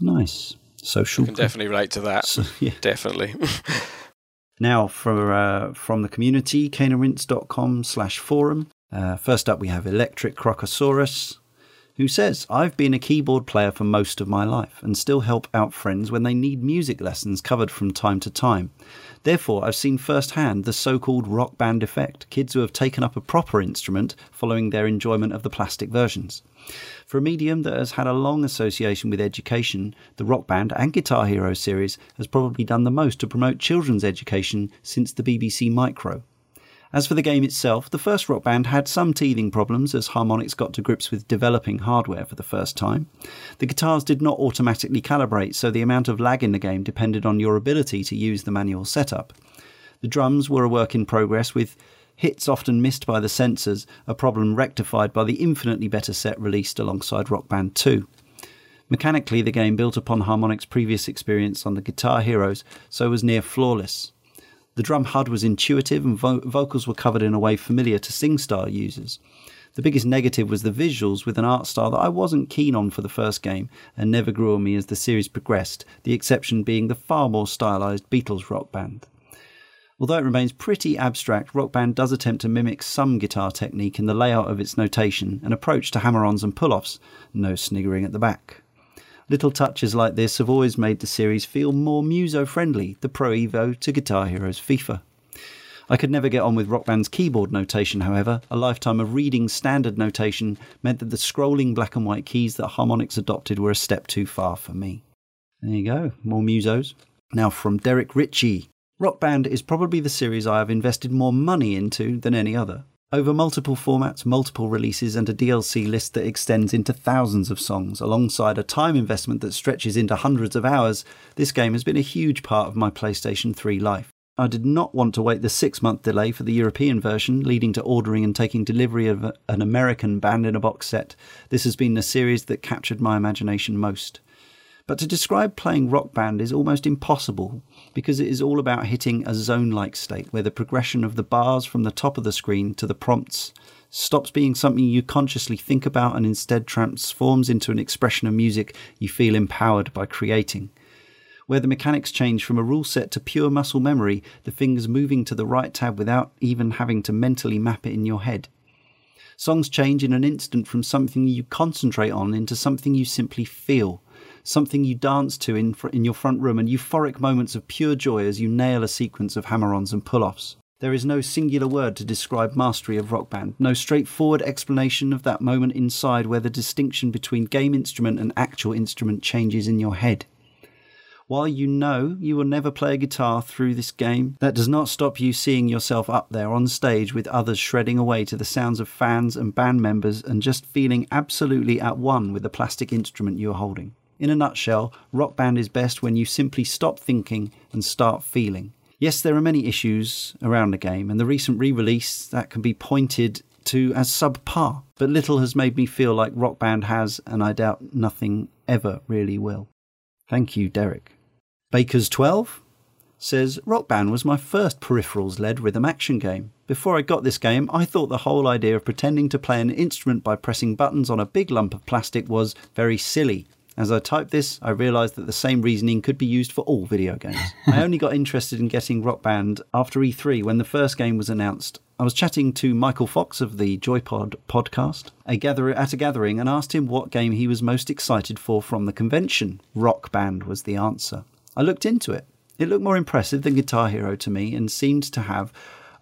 Nice. Social. I can definitely relate to that. So, yeah. Definitely. now, for, uh, from the community, caneandrinse.com slash forum. Uh, first up, we have Electric Crocosaurus, who says, I've been a keyboard player for most of my life and still help out friends when they need music lessons covered from time to time. Therefore, I've seen firsthand the so called rock band effect kids who have taken up a proper instrument following their enjoyment of the plastic versions. For a medium that has had a long association with education, the Rock Band and Guitar Hero series has probably done the most to promote children's education since the BBC Micro. As for the game itself, the first Rock Band had some teething problems as Harmonix got to grips with developing hardware for the first time. The guitars did not automatically calibrate, so the amount of lag in the game depended on your ability to use the manual setup. The drums were a work in progress, with hits often missed by the sensors, a problem rectified by the infinitely better set released alongside Rock Band 2. Mechanically, the game built upon Harmonix's previous experience on the Guitar Heroes, so was near flawless. The drum HUD was intuitive and vo- vocals were covered in a way familiar to SingStar users. The biggest negative was the visuals with an art style that I wasn't keen on for the first game and never grew on me as the series progressed, the exception being the far more stylized Beatles rock band. Although it remains pretty abstract, Rock Band does attempt to mimic some guitar technique in the layout of its notation and approach to hammer ons and pull offs, no sniggering at the back. Little touches like this have always made the series feel more muso friendly, the Pro Evo to Guitar Hero's FIFA. I could never get on with Rock Band's keyboard notation, however. A lifetime of reading standard notation meant that the scrolling black and white keys that Harmonix adopted were a step too far for me. There you go, more musos. Now from Derek Ritchie. Rock Band is probably the series I have invested more money into than any other. Over multiple formats, multiple releases, and a DLC list that extends into thousands of songs, alongside a time investment that stretches into hundreds of hours, this game has been a huge part of my PlayStation 3 life. I did not want to wait the six month delay for the European version, leading to ordering and taking delivery of an American band in a box set. This has been the series that captured my imagination most. But to describe playing Rock Band is almost impossible because it is all about hitting a zone like state where the progression of the bars from the top of the screen to the prompts stops being something you consciously think about and instead transforms into an expression of music you feel empowered by creating. Where the mechanics change from a rule set to pure muscle memory, the fingers moving to the right tab without even having to mentally map it in your head. Songs change in an instant from something you concentrate on into something you simply feel something you dance to in, in your front room, and euphoric moments of pure joy as you nail a sequence of hammer ons and pull offs. There is no singular word to describe mastery of Rock Band, no straightforward explanation of that moment inside where the distinction between game instrument and actual instrument changes in your head. While you know you will never play a guitar through this game, that does not stop you seeing yourself up there on stage with others shredding away to the sounds of fans and band members and just feeling absolutely at one with the plastic instrument you are holding. In a nutshell, Rock Band is best when you simply stop thinking and start feeling. Yes, there are many issues around the game, and the recent re release that can be pointed to as subpar, but little has made me feel like Rock Band has, and I doubt nothing ever really will. Thank you, Derek. Baker's 12 says Rock Band was my first peripherals led rhythm action game. Before I got this game, I thought the whole idea of pretending to play an instrument by pressing buttons on a big lump of plastic was very silly as I typed this, I realised that the same reasoning could be used for all video games. I only got interested in getting Rock Band after E3 when the first game was announced. I was chatting to Michael Fox of the Joypod podcast a gather- at a gathering and asked him what game he was most excited for from the convention. Rock Band was the answer. I looked into it. It looked more impressive than Guitar Hero to me and seemed to have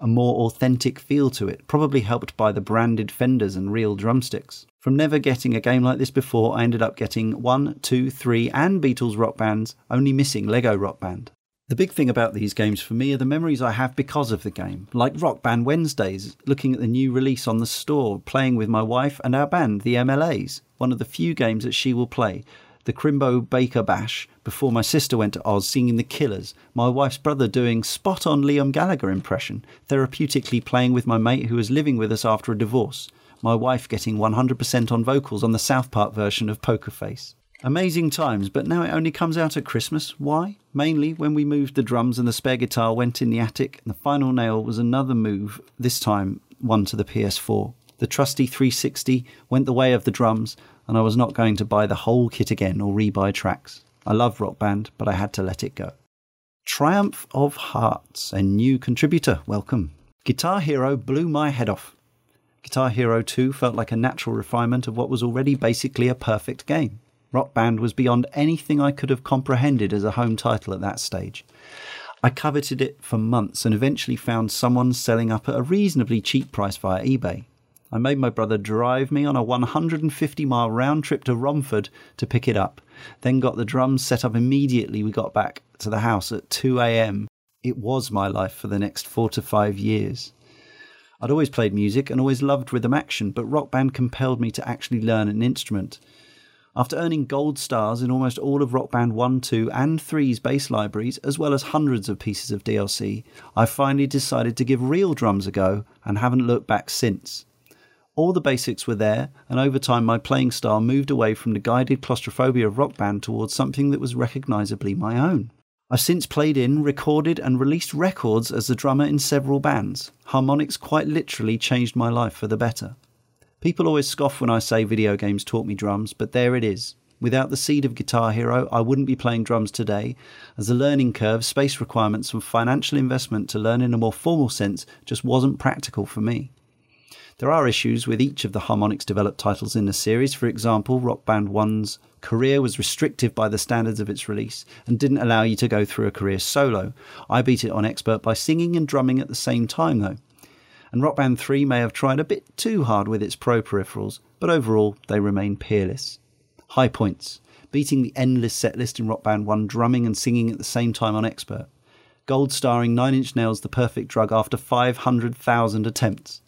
a more authentic feel to it, probably helped by the branded fenders and real drumsticks. From never getting a game like this before, I ended up getting 1, 2, 3, and Beatles rock bands, only missing Lego Rock Band. The big thing about these games for me are the memories I have because of the game, like Rock Band Wednesdays, looking at the new release on the store, playing with my wife and our band, the MLAs, one of the few games that she will play, the Crimbo Baker Bash, before my sister went to Oz singing The Killers, my wife's brother doing spot on Liam Gallagher impression, therapeutically playing with my mate who was living with us after a divorce, my wife getting 100% on vocals on the South Park version of Poker Face. Amazing times, but now it only comes out at Christmas. Why? Mainly when we moved the drums and the spare guitar went in the attic, and the final nail was another move, this time one to the PS4. The trusty 360 went the way of the drums, and I was not going to buy the whole kit again or re-buy tracks. I love Rock Band, but I had to let it go. Triumph of Hearts, a new contributor, welcome. Guitar Hero blew my head off. Guitar Hero 2 felt like a natural refinement of what was already basically a perfect game. Rock Band was beyond anything I could have comprehended as a home title at that stage. I coveted it for months and eventually found someone selling up at a reasonably cheap price via eBay. I made my brother drive me on a 150 mile round trip to Romford to pick it up, then got the drums set up immediately we got back to the house at 2 a.m. It was my life for the next four to five years. I'd always played music and always loved rhythm action, but Rock Band compelled me to actually learn an instrument. After earning gold stars in almost all of Rock Band 1, 2, and 3's bass libraries, as well as hundreds of pieces of DLC, I finally decided to give real drums a go and haven't looked back since. All the basics were there, and over time my playing style moved away from the guided claustrophobia of Rock Band towards something that was recognisably my own. I've since played in, recorded, and released records as the drummer in several bands. Harmonix quite literally changed my life for the better. People always scoff when I say video games taught me drums, but there it is. Without the seed of Guitar Hero, I wouldn't be playing drums today, as the learning curve, space requirements, and financial investment to learn in a more formal sense just wasn't practical for me. There are issues with each of the Harmonix developed titles in the series. For example, Rock Band 1's career was restrictive by the standards of its release and didn't allow you to go through a career solo. I beat it on expert by singing and drumming at the same time, though and Rock Band 3 may have tried a bit too hard with its pro peripherals, but overall they remain peerless. High points beating the endless setlist in Rock Band 1, drumming and singing at the same time on Expert. Gold starring Nine Inch Nails' The Perfect Drug after 500,000 attempts.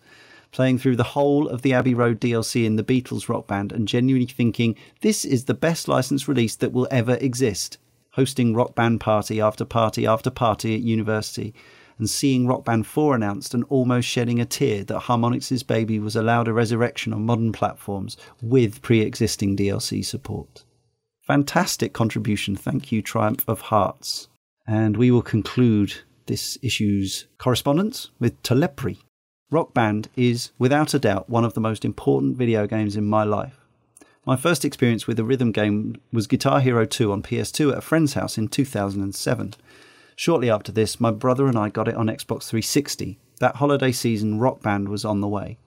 Playing through the whole of the Abbey Road DLC in the Beatles Rock Band and genuinely thinking this is the best licensed release that will ever exist. Hosting Rock Band party after party after party at university and seeing Rock Band 4 announced and almost shedding a tear that Harmonix's Baby was allowed a resurrection on modern platforms with pre existing DLC support. Fantastic contribution. Thank you, Triumph of Hearts. And we will conclude this issue's correspondence with Telepri. Rock Band is, without a doubt, one of the most important video games in my life. My first experience with a rhythm game was Guitar Hero 2 on PS2 at a friend's house in 2007. Shortly after this, my brother and I got it on Xbox 360. That holiday season, Rock Band was on the way.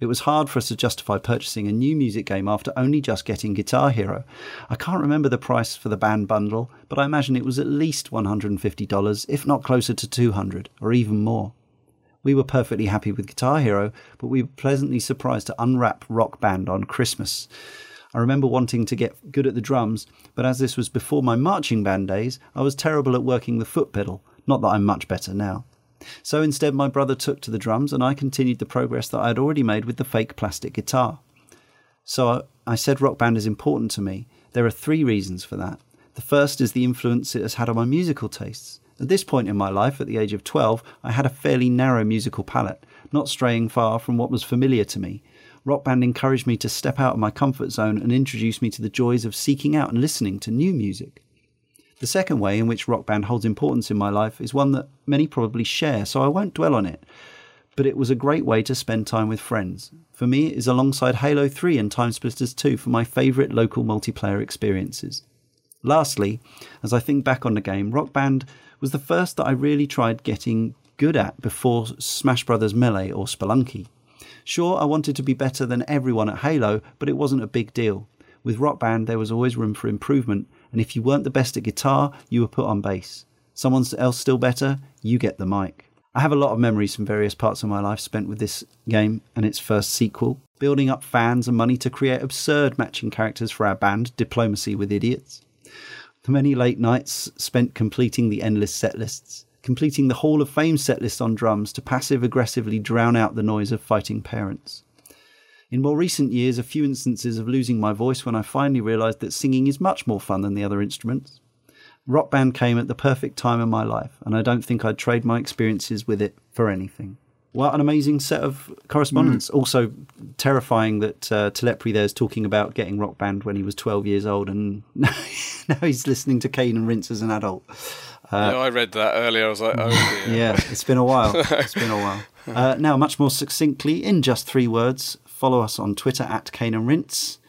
It was hard for us to justify purchasing a new music game after only just getting Guitar Hero. I can't remember the price for the band bundle, but I imagine it was at least $150, if not closer to 200 or even more. We were perfectly happy with Guitar Hero, but we were pleasantly surprised to unwrap Rock Band on Christmas. I remember wanting to get good at the drums, but as this was before my marching band days, I was terrible at working the foot pedal. Not that I'm much better now. So instead, my brother took to the drums, and I continued the progress that I had already made with the fake plastic guitar. So I said rock band is important to me. There are three reasons for that. The first is the influence it has had on my musical tastes. At this point in my life, at the age of 12, I had a fairly narrow musical palette, not straying far from what was familiar to me, Rock Band encouraged me to step out of my comfort zone and introduce me to the joys of seeking out and listening to new music. The second way in which Rock Band holds importance in my life is one that many probably share, so I won't dwell on it. But it was a great way to spend time with friends. For me, it is alongside Halo 3 and Time Splitters 2 for my favourite local multiplayer experiences. Lastly, as I think back on the game, Rock Band was the first that I really tried getting good at before Smash Bros. Melee or Spelunky. Sure, I wanted to be better than everyone at Halo, but it wasn't a big deal. With Rock Band, there was always room for improvement, and if you weren't the best at guitar, you were put on bass. Someone else still better, you get the mic. I have a lot of memories from various parts of my life spent with this game and its first sequel, building up fans and money to create absurd matching characters for our band, Diplomacy with Idiots. The many late nights spent completing the endless set lists, completing the Hall of Fame set list on drums to passive aggressively drown out the noise of fighting parents. In more recent years, a few instances of losing my voice when I finally realised that singing is much more fun than the other instruments. Rock Band came at the perfect time in my life, and I don't think I'd trade my experiences with it for anything. What an amazing set of correspondence. Mm. Also, terrifying that uh, Telepri there is talking about getting Rock Band when he was 12 years old, and now he's listening to Cane and Rinse as an adult. Uh, yeah, I read that earlier. I was like, oh dear. yeah, it's been a while. It's been a while. Uh, now, much more succinctly, in just three words, follow us on Twitter at Cane and Rinse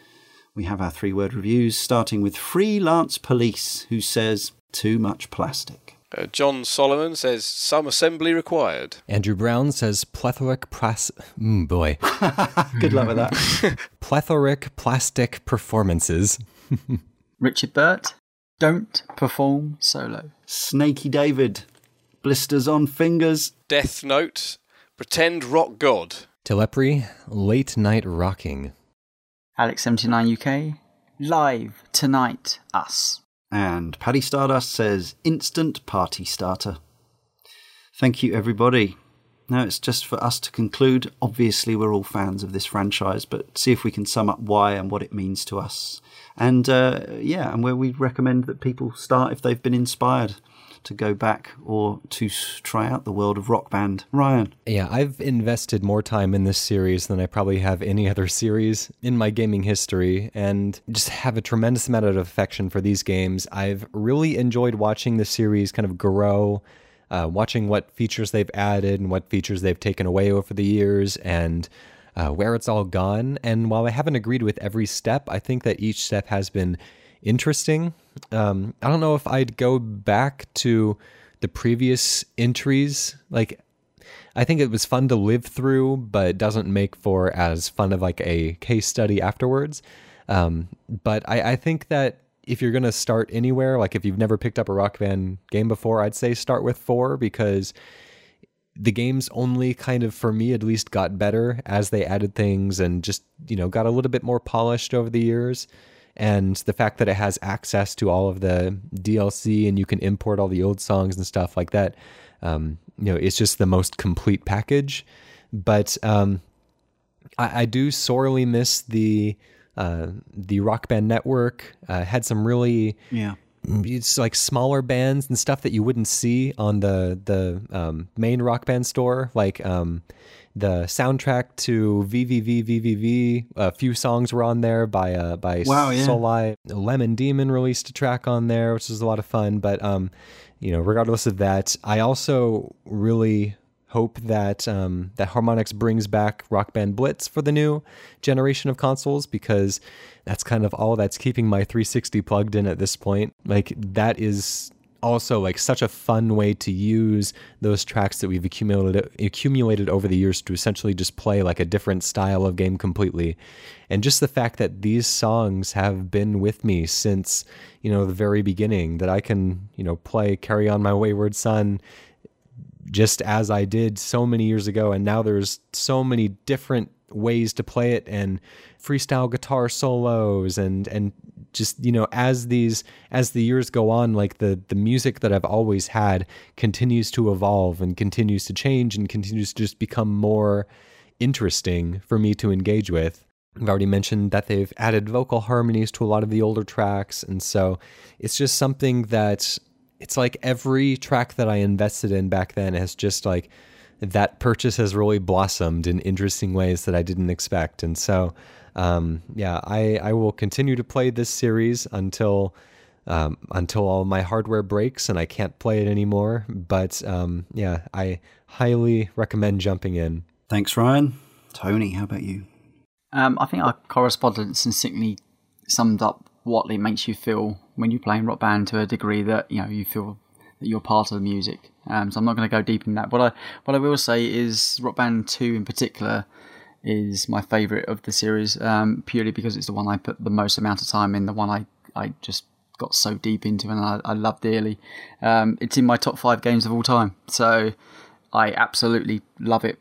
we have our three word reviews, starting with Freelance Police, who says, Too much plastic. Uh, John Solomon says, Some assembly required. Andrew Brown says, Plethoric pras. Mm, boy. Good luck with that. Plethoric plastic performances. Richard Burt, Don't perform solo. Snaky David, Blisters on fingers. Death Note, Pretend Rock God. Telepri, Late Night Rocking. Alex79UK, live tonight, us. And Paddy Stardust says, instant party starter. Thank you, everybody. Now it's just for us to conclude. Obviously, we're all fans of this franchise, but see if we can sum up why and what it means to us. And uh, yeah, and where we recommend that people start if they've been inspired to go back or to try out the world of Rock Band. Ryan. Yeah, I've invested more time in this series than I probably have any other series in my gaming history and just have a tremendous amount of affection for these games. I've really enjoyed watching the series kind of grow. Uh, watching what features they've added and what features they've taken away over the years and uh, where it's all gone. And while I haven't agreed with every step, I think that each step has been interesting. Um, I don't know if I'd go back to the previous entries. Like, I think it was fun to live through, but it doesn't make for as fun of like a case study afterwards. Um, but I, I think that if you're going to start anywhere, like if you've never picked up a Rock Band game before, I'd say start with four because the games only kind of, for me at least, got better as they added things and just, you know, got a little bit more polished over the years and the fact that it has access to all of the DLC and you can import all the old songs and stuff like that, um, you know, it's just the most complete package. But um, I, I, do sorely miss the uh, the Rock Band Network. Uh, had some really yeah. It's like smaller bands and stuff that you wouldn't see on the the um, main Rock Band store, like um, the soundtrack to VVVVVV. A few songs were on there by uh, by wow, yeah. Soli. Lemon Demon released a track on there, which was a lot of fun. But um, you know, regardless of that, I also really hope that um, that Harmonix brings back Rock Band Blitz for the new generation of consoles because that's kind of all that's keeping my 360 plugged in at this point. Like that is also like such a fun way to use those tracks that we've accumulated accumulated over the years to essentially just play like a different style of game completely. And just the fact that these songs have been with me since you know the very beginning that I can you know play carry on my wayward son just as I did so many years ago and now there's so many different ways to play it and freestyle guitar solos and and just you know as these as the years go on like the the music that I've always had continues to evolve and continues to change and continues to just become more interesting for me to engage with. I've already mentioned that they've added vocal harmonies to a lot of the older tracks and so it's just something that it's like every track that I invested in back then has just like that purchase has really blossomed in interesting ways that I didn't expect and so um, yeah, I, I will continue to play this series until um, until all my hardware breaks and I can't play it anymore. But um, yeah, I highly recommend jumping in. Thanks, Ryan. Tony, how about you? Um, I think our correspondence succinctly summed up what it makes you feel when you're playing rock band to a degree that you know you feel that you're part of the music. Um, so I'm not going to go deep in that. What I what I will say is Rock Band Two in particular is my favourite of the series, um, purely because it's the one I put the most amount of time in, the one I, I just got so deep into and I, I love dearly. Um, it's in my top five games of all time, so I absolutely love it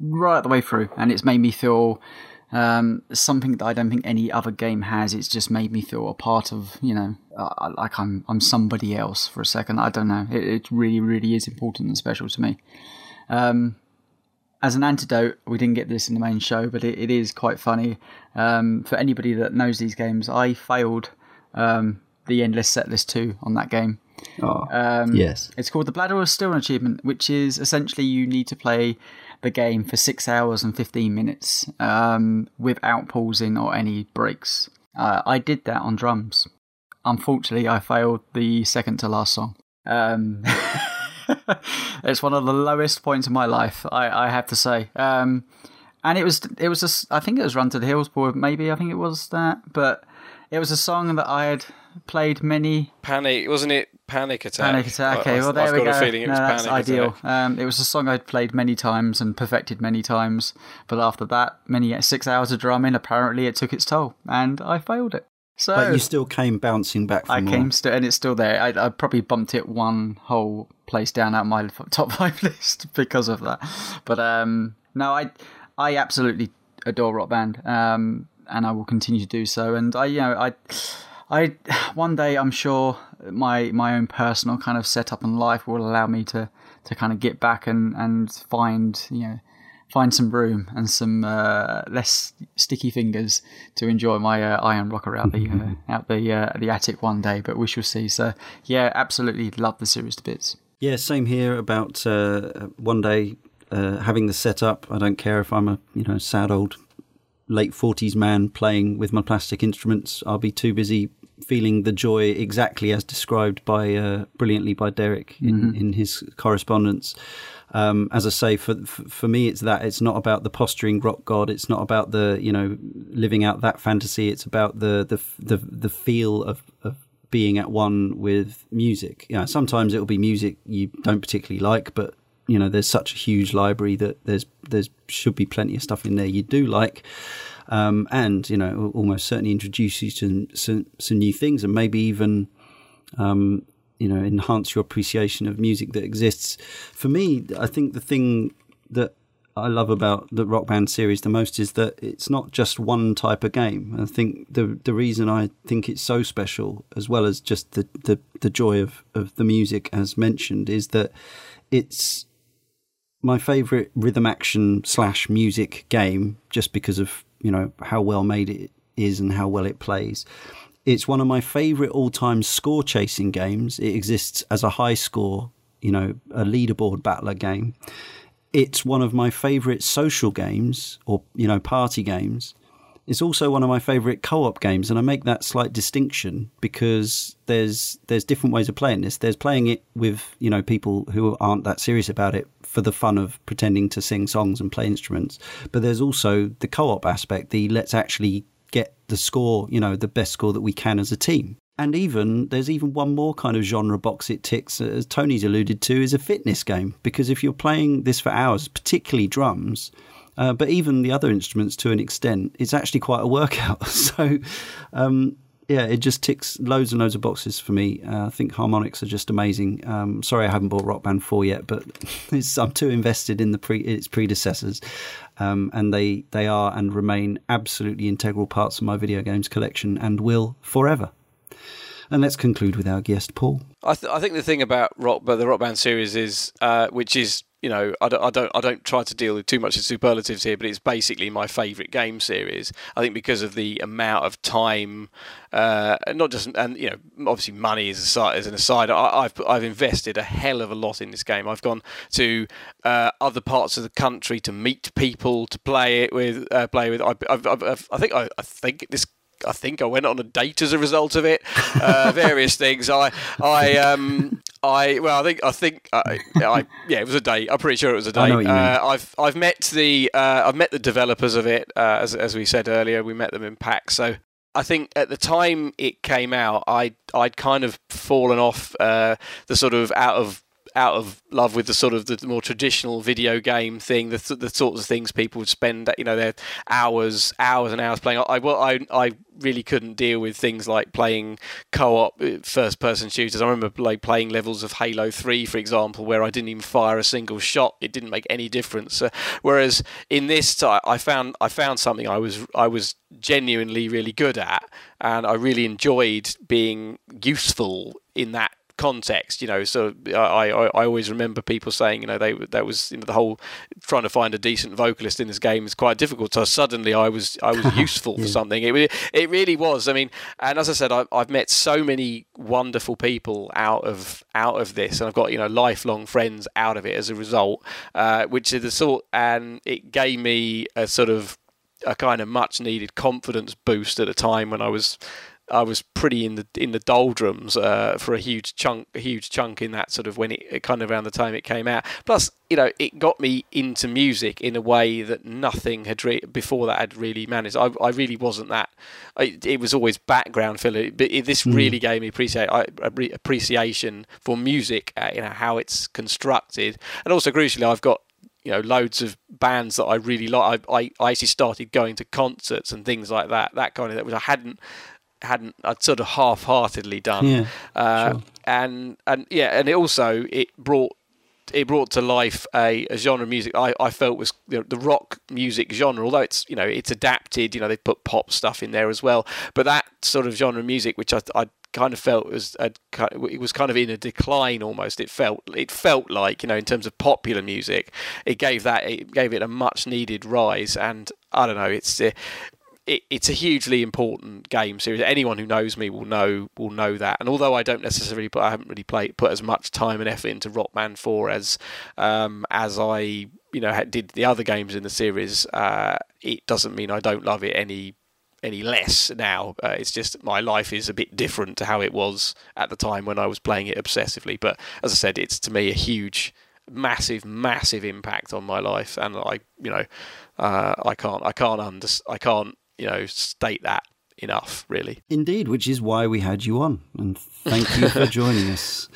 right the way through, and it's made me feel um, something that I don't think any other game has. It's just made me feel a part of, you know, uh, like I'm I'm somebody else for a second. I don't know. It, it really, really is important and special to me. Um, as an antidote, we didn't get this in the main show, but it, it is quite funny. Um, for anybody that knows these games, I failed um, the Endless Setlist 2 on that game. Oh, Um, yes. It's called the Bladder of Steel achievement, which is essentially you need to play the game for six hours and 15 minutes um, without pausing or any breaks. Uh, I did that on drums. Unfortunately, I failed the second to last song. It's one of the lowest points of my life, I, I have to say. Um, and it was, it was, a, I think it was Run to the Hills, maybe I think it was that, but it was a song that I had played many Panic, wasn't it? Panic attack. Panic Attack. Okay, well there I've we got go. a feeling it no, was that's Panic ideal. Attack. Um, it was a song I'd played many times and perfected many times, but after that, many six hours of drumming, apparently it took its toll, and I failed it. So But you still came bouncing back from I more. came still, and it's still there. I, I probably bumped it one whole place down out my top five list because of that. But um, no, I I absolutely adore Rock Band, um, and I will continue to do so. And I, you know, I. I one day I'm sure my my own personal kind of setup and life will allow me to, to kind of get back and, and find you know find some room and some uh, less sticky fingers to enjoy my uh, Ion Rocker out the uh, out the uh, the attic one day. But we shall see. So yeah, absolutely love the series to bits. Yeah, same here. About uh, one day uh, having the setup. I don't care if I'm a you know sad old late forties man playing with my plastic instruments. I'll be too busy feeling the joy exactly as described by uh, brilliantly by Derek in, in his correspondence. Um, as I say, for for me, it's that. It's not about the posturing rock god. It's not about the you know living out that fantasy. It's about the the the, the feel of, of being at one with music. You know, sometimes it'll be music you don't particularly like, but you know, there's such a huge library that there's there's should be plenty of stuff in there you do like. Um, and you know, almost certainly introduce you to some, some new things, and maybe even um, you know enhance your appreciation of music that exists. For me, I think the thing that I love about the Rock Band series the most is that it's not just one type of game. I think the the reason I think it's so special, as well as just the the, the joy of, of the music as mentioned, is that it's my favorite rhythm action slash music game just because of you know how well made it is and how well it plays. It's one of my favorite all time score chasing games. It exists as a high score, you know, a leaderboard battler game. It's one of my favorite social games or you know party games. It's also one of my favorite co-op games, and I make that slight distinction because there's there's different ways of playing this. There's playing it with you know people who aren't that serious about it for the fun of pretending to sing songs and play instruments, but there's also the co-op aspect. The let's actually get the score, you know, the best score that we can as a team. And even there's even one more kind of genre box it ticks, as Tony's alluded to, is a fitness game. Because if you're playing this for hours, particularly drums, uh, but even the other instruments to an extent, it's actually quite a workout. so, um, yeah, it just ticks loads and loads of boxes for me. Uh, I think Harmonix are just amazing. Um, sorry, I haven't bought Rock Band 4 yet, but I'm too invested in the pre, its predecessors. Um, and they, they are and remain absolutely integral parts of my video games collection and will forever. And let's conclude with our guest, Paul. I, th- I think the thing about rock, but the rock band series is, uh, which is, you know, I don't, I don't, I don't try to deal with too much of superlatives here, but it's basically my favourite game series. I think because of the amount of time, uh, not just, and you know, obviously money is aside, as an aside. I, I've I've invested a hell of a lot in this game. I've gone to uh, other parts of the country to meet people to play it with, uh, play with. I, I've, I've, I think I, I think this I think I went on a date as a result of it. Uh, various things. I, I, um, I. Well, I think, I think, I, I, yeah, it was a date. I'm pretty sure it was a date. I know what you mean. Uh, I've, I've met the, uh, I've met the developers of it. Uh, as, as we said earlier, we met them in PAX. So I think at the time it came out, I, I'd kind of fallen off uh, the sort of out of out of love with the sort of the more traditional video game thing, the the sorts of things people would spend you know their hours hours and hours playing. I well, I I really couldn't deal with things like playing co-op uh, first-person shooters. I remember like playing levels of Halo 3, for example, where I didn't even fire a single shot. It didn't make any difference. Uh, whereas in this, I found I found something I was I was genuinely really good at, and I really enjoyed being useful in that context, you know. So I, I, I always remember people saying, you know, they that was you know the whole trying to find a decent vocalist in this game is quite difficult. So suddenly I was I was useful yeah. for something. It it really was. I mean, and as I said, I, I've met so many wonderful people out of out of this, and I've got you know lifelong friends out of it as a result, uh, which is the sort, and it gave me a sort of a kind of much needed confidence boost at a time when I was I was pretty in the in the doldrums uh, for a huge chunk, a huge chunk in that sort of when it, it, kind of around the time it came out. Plus, you know, it got me into music in a way that nothing had re- before that had really managed. I, I really wasn't that. I, it was always background filler, but it, this mm. really gave me appreciate I, appreciation for music, uh, you know, how it's constructed, and also crucially, I've got you know loads of bands that I really like. I, I, I actually started going to concerts and things like that. That kind of that which I hadn't hadn't I'd sort of half-heartedly done. Yeah, uh, sure. And and yeah, and it also it brought it brought to life a, a genre of music I, I felt was you know, the rock music genre. Although it's you know it's adapted, you know they put pop stuff in there as well. But that sort of genre of music, which I, I kind of felt was a, it was kind of in a decline almost. It felt it felt like you know in terms of popular music, it gave that it gave it a much needed rise. And I don't know, it's uh, it, it's a hugely important game series. Anyone who knows me will know will know that. And although I don't necessarily, put, I haven't really played put as much time and effort into Rock Band Four as um, as I you know did the other games in the series. Uh, it doesn't mean I don't love it any any less now. Uh, it's just my life is a bit different to how it was at the time when I was playing it obsessively. But as I said, it's to me a huge, massive, massive impact on my life, and I, you know, uh, I can't, I can't under, I can't you know state that enough, really. Indeed, which is why we had you on, and thank you for joining us.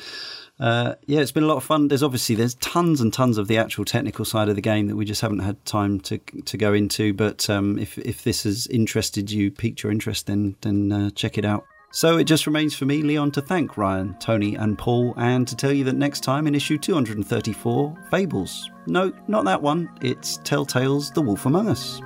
Uh, yeah, it's been a lot of fun. There's obviously there's tons and tons of the actual technical side of the game that we just haven't had time to to go into. But um, if if this has interested you, piqued your interest, then then uh, check it out. So it just remains for me, Leon, to thank Ryan, Tony, and Paul, and to tell you that next time in issue 234, Fables. No, not that one. It's Telltale's The Wolf Among Us.